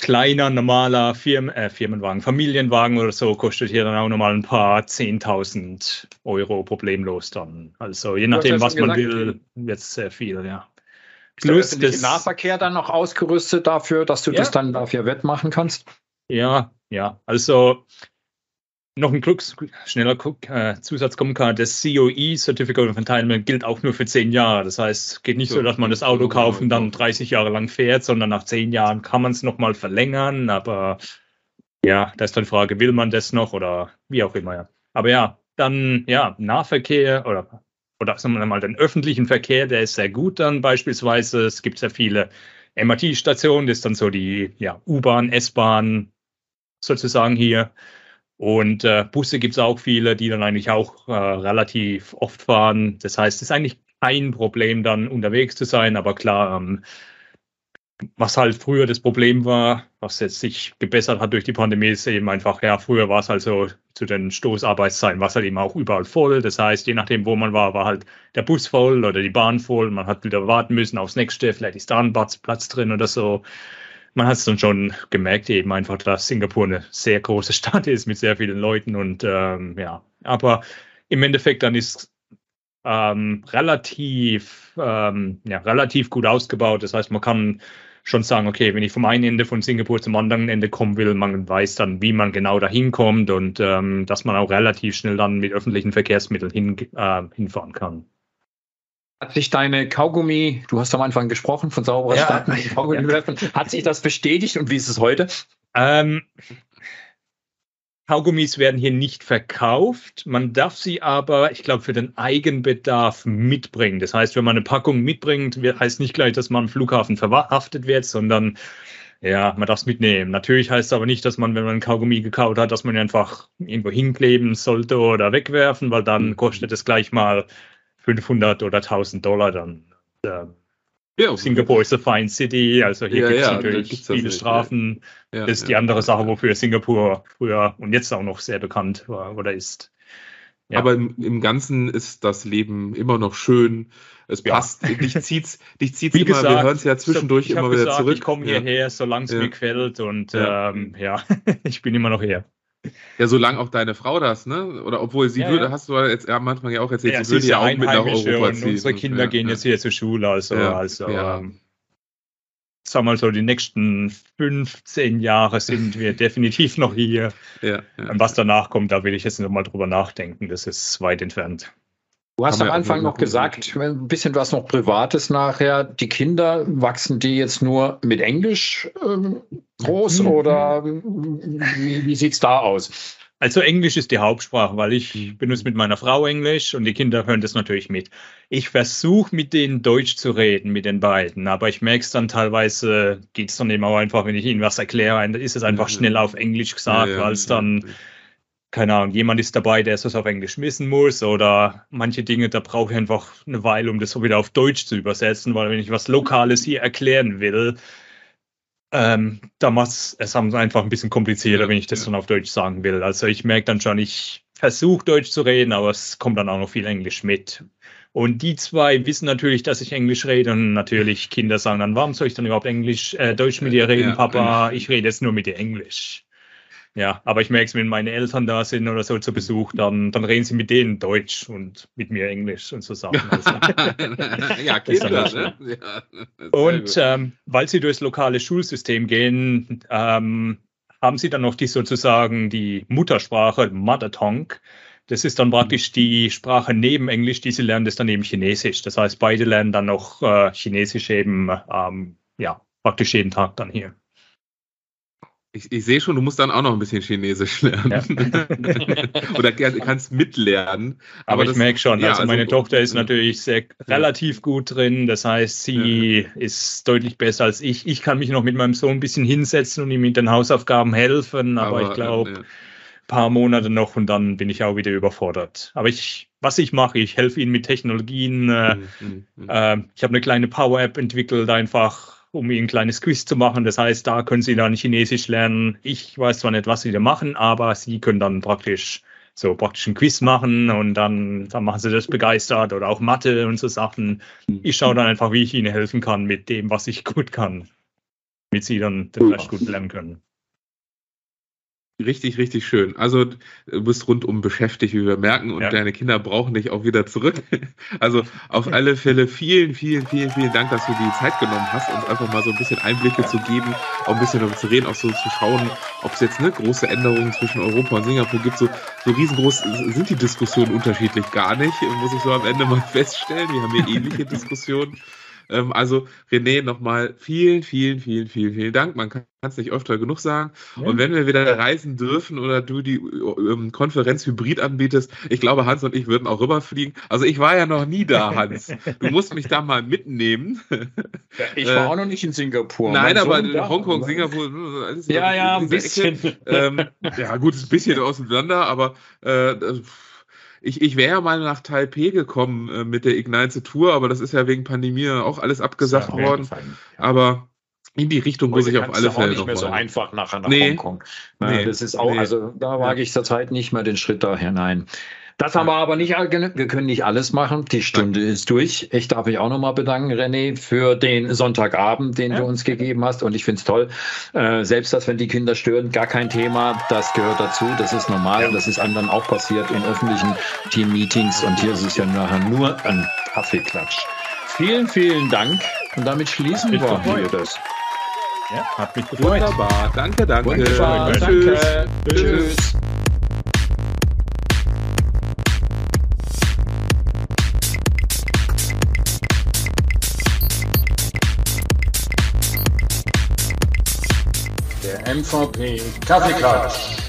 kleiner, normaler Firmen, äh, Firmenwagen, Familienwagen oder so kostet hier dann auch nochmal ein paar 10.000 Euro problemlos dann. Also je nachdem, was man gesagt, will, wird es sehr viel, ja. Plus ist der Nahverkehr dann noch ausgerüstet dafür, dass du ja. das dann dafür wettmachen kannst? Ja, ja. Also noch ein Glücks schneller äh, Zusatzkommentar. Das COE, Certificate of Entitlement, gilt auch nur für zehn Jahre. Das heißt, es geht nicht so, so dass man das Auto kauft und dann 30 Jahre lang fährt, sondern nach zehn Jahren kann man es nochmal verlängern. Aber ja, da ist dann die Frage, will man das noch oder wie auch immer. Ja. Aber ja, dann ja, Nahverkehr oder, oder sagen wir mal den öffentlichen Verkehr, der ist sehr gut dann beispielsweise. Es gibt sehr viele MRT-Stationen, das ist dann so die ja, U-Bahn, S-Bahn sozusagen hier. Und äh, Busse gibt es auch viele, die dann eigentlich auch äh, relativ oft fahren. Das heißt, es ist eigentlich kein Problem, dann unterwegs zu sein. Aber klar, ähm, was halt früher das Problem war, was jetzt sich gebessert hat durch die Pandemie, ist eben einfach, ja, früher war es halt so zu den Stoßarbeitszeiten, war es halt eben auch überall voll. Das heißt, je nachdem, wo man war, war halt der Bus voll oder die Bahn voll. Man hat wieder warten müssen aufs nächste, vielleicht ist da ein Platz drin oder so man hat es dann schon gemerkt, eben einfach, dass Singapur eine sehr große Stadt ist mit sehr vielen Leuten und ähm, ja, aber im Endeffekt dann ist ähm, relativ, ähm, ja, relativ gut ausgebaut. Das heißt, man kann schon sagen, okay, wenn ich vom einen Ende von Singapur zum anderen Ende kommen will, man weiß dann, wie man genau dahin kommt und ähm, dass man auch relativ schnell dann mit öffentlichen Verkehrsmitteln hin, äh, hinfahren kann. Hat sich deine Kaugummi, du hast am Anfang gesprochen von sauberer ja, Stadt, ja. hat sich das bestätigt und wie ist es heute? Ähm, Kaugummis werden hier nicht verkauft. Man darf sie aber, ich glaube, für den Eigenbedarf mitbringen. Das heißt, wenn man eine Packung mitbringt, heißt nicht gleich, dass man am Flughafen verhaftet wird, sondern Ja, man darf es mitnehmen. Natürlich heißt es aber nicht, dass man, wenn man Kaugummi gekaut hat, dass man einfach irgendwo hinkleben sollte oder wegwerfen, weil dann mhm. kostet es gleich mal 500 oder 1000 Dollar dann. Ähm, ja, Singapur ist eine Fine City, also hier ja, gibt es ja, natürlich viele Strafen. Ja. das ist die andere Sache, wofür Singapur früher und jetzt auch noch sehr bekannt war oder ist. Aber im, im, Ganzen ist das Leben immer noch schön. Es passt. Dich zieht's, dich zieht's Wie immer. Gesagt, wir hören es ja zwischendurch immer wieder gesagt, zurück. Ich komme hierher, solange es mir gefällt und ähm, ja, ich bin immer noch hier. Ja, solange auch deine Frau das, ne? Oder obwohl sie ja, würde, ja. hast du jetzt ja, manchmal ja auch erzählt, ja, sie würde ja auch mit nach Europa und ziehen. Unsere Kinder gehen jetzt hier zur Schule, also, also ähm, sag mal so, die nächsten 15 Jahre sind wir definitiv noch hier. Was danach kommt, da will ich jetzt nochmal drüber nachdenken. Das ist weit entfernt. Du hast am Anfang noch gesagt, ein bisschen was noch Privates nachher. Die Kinder, wachsen die jetzt nur mit Englisch ähm, groß mhm. oder wie, wie sieht es da aus? Also Englisch ist die Hauptsprache, weil ich benutze mit meiner Frau Englisch und die Kinder hören das natürlich mit. Ich versuche mit denen Deutsch zu reden, mit den beiden, aber ich merke es dann teilweise, geht es dann eben auch einfach, wenn ich ihnen was erkläre, dann ist es einfach schnell auf Englisch gesagt, ja, ja, weil es dann keine Ahnung, jemand ist dabei, der es auf Englisch wissen muss oder manche Dinge, da brauche ich einfach eine Weile, um das so wieder auf Deutsch zu übersetzen, weil wenn ich was Lokales hier erklären will, ähm, da macht es einfach ein bisschen komplizierter, wenn ich das dann auf Deutsch sagen will. Also ich merke dann schon, ich versuche Deutsch zu reden, aber es kommt dann auch noch viel Englisch mit. Und die zwei wissen natürlich, dass ich Englisch rede und natürlich Kinder sagen dann, warum soll ich dann überhaupt Englisch, äh, Deutsch mit dir reden, ja, Papa? Ich rede jetzt nur mit dir Englisch. Ja, aber ich merke es, wenn meine Eltern da sind oder so zu Besuch, dann, dann reden sie mit denen Deutsch und mit mir Englisch und so Sachen. Also, ja, Kinder, ne? Ja, und ähm, weil sie durchs lokale Schulsystem gehen, ähm, haben sie dann noch die sozusagen die Muttersprache, Mother Tongue. Das ist dann praktisch die Sprache neben Englisch, die sie lernen, das dann eben Chinesisch. Das heißt, beide lernen dann noch äh, Chinesisch eben, ähm, ja, praktisch jeden Tag dann hier. Ich, ich sehe schon, du musst dann auch noch ein bisschen Chinesisch lernen. Ja. Oder kannst mitlernen. Aber, Aber ich merke schon, ja, also, meine also, Tochter ist natürlich sehr relativ gut drin. Das heißt, sie ja. ist deutlich besser als ich. Ich kann mich noch mit meinem Sohn ein bisschen hinsetzen und ihm mit den Hausaufgaben helfen. Aber, Aber ich glaube, ein paar Monate noch und dann bin ich auch wieder überfordert. Aber ich, was ich mache, ich helfe ihnen mit Technologien. Mhm, mhm. Äh, ich habe eine kleine Power-App entwickelt, einfach um ein kleines Quiz zu machen. Das heißt, da können Sie dann Chinesisch lernen. Ich weiß zwar nicht, was Sie da machen, aber Sie können dann praktisch so praktisch ein Quiz machen und dann, dann machen Sie das begeistert oder auch Mathe und so Sachen. Ich schaue dann einfach, wie ich Ihnen helfen kann mit dem, was ich gut kann, damit Sie dann Rest gut lernen können. Richtig, richtig schön. Also du bist rundum beschäftigt, wie wir merken, und ja. deine Kinder brauchen dich auch wieder zurück. Also auf alle Fälle vielen, vielen, vielen, vielen Dank, dass du die Zeit genommen hast, uns einfach mal so ein bisschen Einblicke zu geben, auch ein bisschen darüber zu reden, auch so zu schauen, ob es jetzt eine große Änderungen zwischen Europa und Singapur gibt. So, so riesengroß sind die Diskussionen unterschiedlich gar nicht, muss ich so am Ende mal feststellen. Wir haben hier ähnliche Diskussionen. Ähm, also René, nochmal vielen, vielen, vielen, vielen, vielen Dank. Man kann es nicht öfter genug sagen. Ja. Und wenn wir wieder reisen dürfen oder du die ähm, Konferenz Hybrid anbietest, ich glaube, Hans und ich würden auch rüberfliegen. Also ich war ja noch nie da, Hans. Du musst mich da mal mitnehmen. Ich war äh, auch noch nicht in Singapur. Nein, aber in Hongkong, Singapur, alles Ja, ja, ein bisschen. Ähm, ja, gut, ein bisschen auseinander, aber äh, ich, ich wäre ja mal nach Taipei gekommen äh, mit der Ignite Tour, aber das ist ja wegen Pandemie auch alles abgesagt ja, worden. Ja. Aber in die Richtung muss ich auf alle Fälle auch nicht mehr so einfach nachher nach nee. Hongkong. Nee. Das ist auch, nee. also da wage ich zurzeit nicht mehr den Schritt da hinein. Das haben wir aber nicht, wir können nicht alles machen. Die Stunde ist durch. Ich darf mich auch nochmal bedanken, René, für den Sonntagabend, den ja. du uns gegeben hast. Und ich finde es toll. Äh, selbst das, wenn die Kinder stören, gar kein Thema. Das gehört dazu. Das ist normal. Ja. Das ist anderen auch passiert in öffentlichen Team-Meetings. Und hier ist es ja nachher nur ein Kaffeeklatsch. Vielen, vielen Dank. Und damit schließen wir hier das. Ja, hat mich gefreut. Wunderbar. Danke, danke. Wunderbar. Danke. Tschüss. Tschüss. MVP Kaffeeklatsch.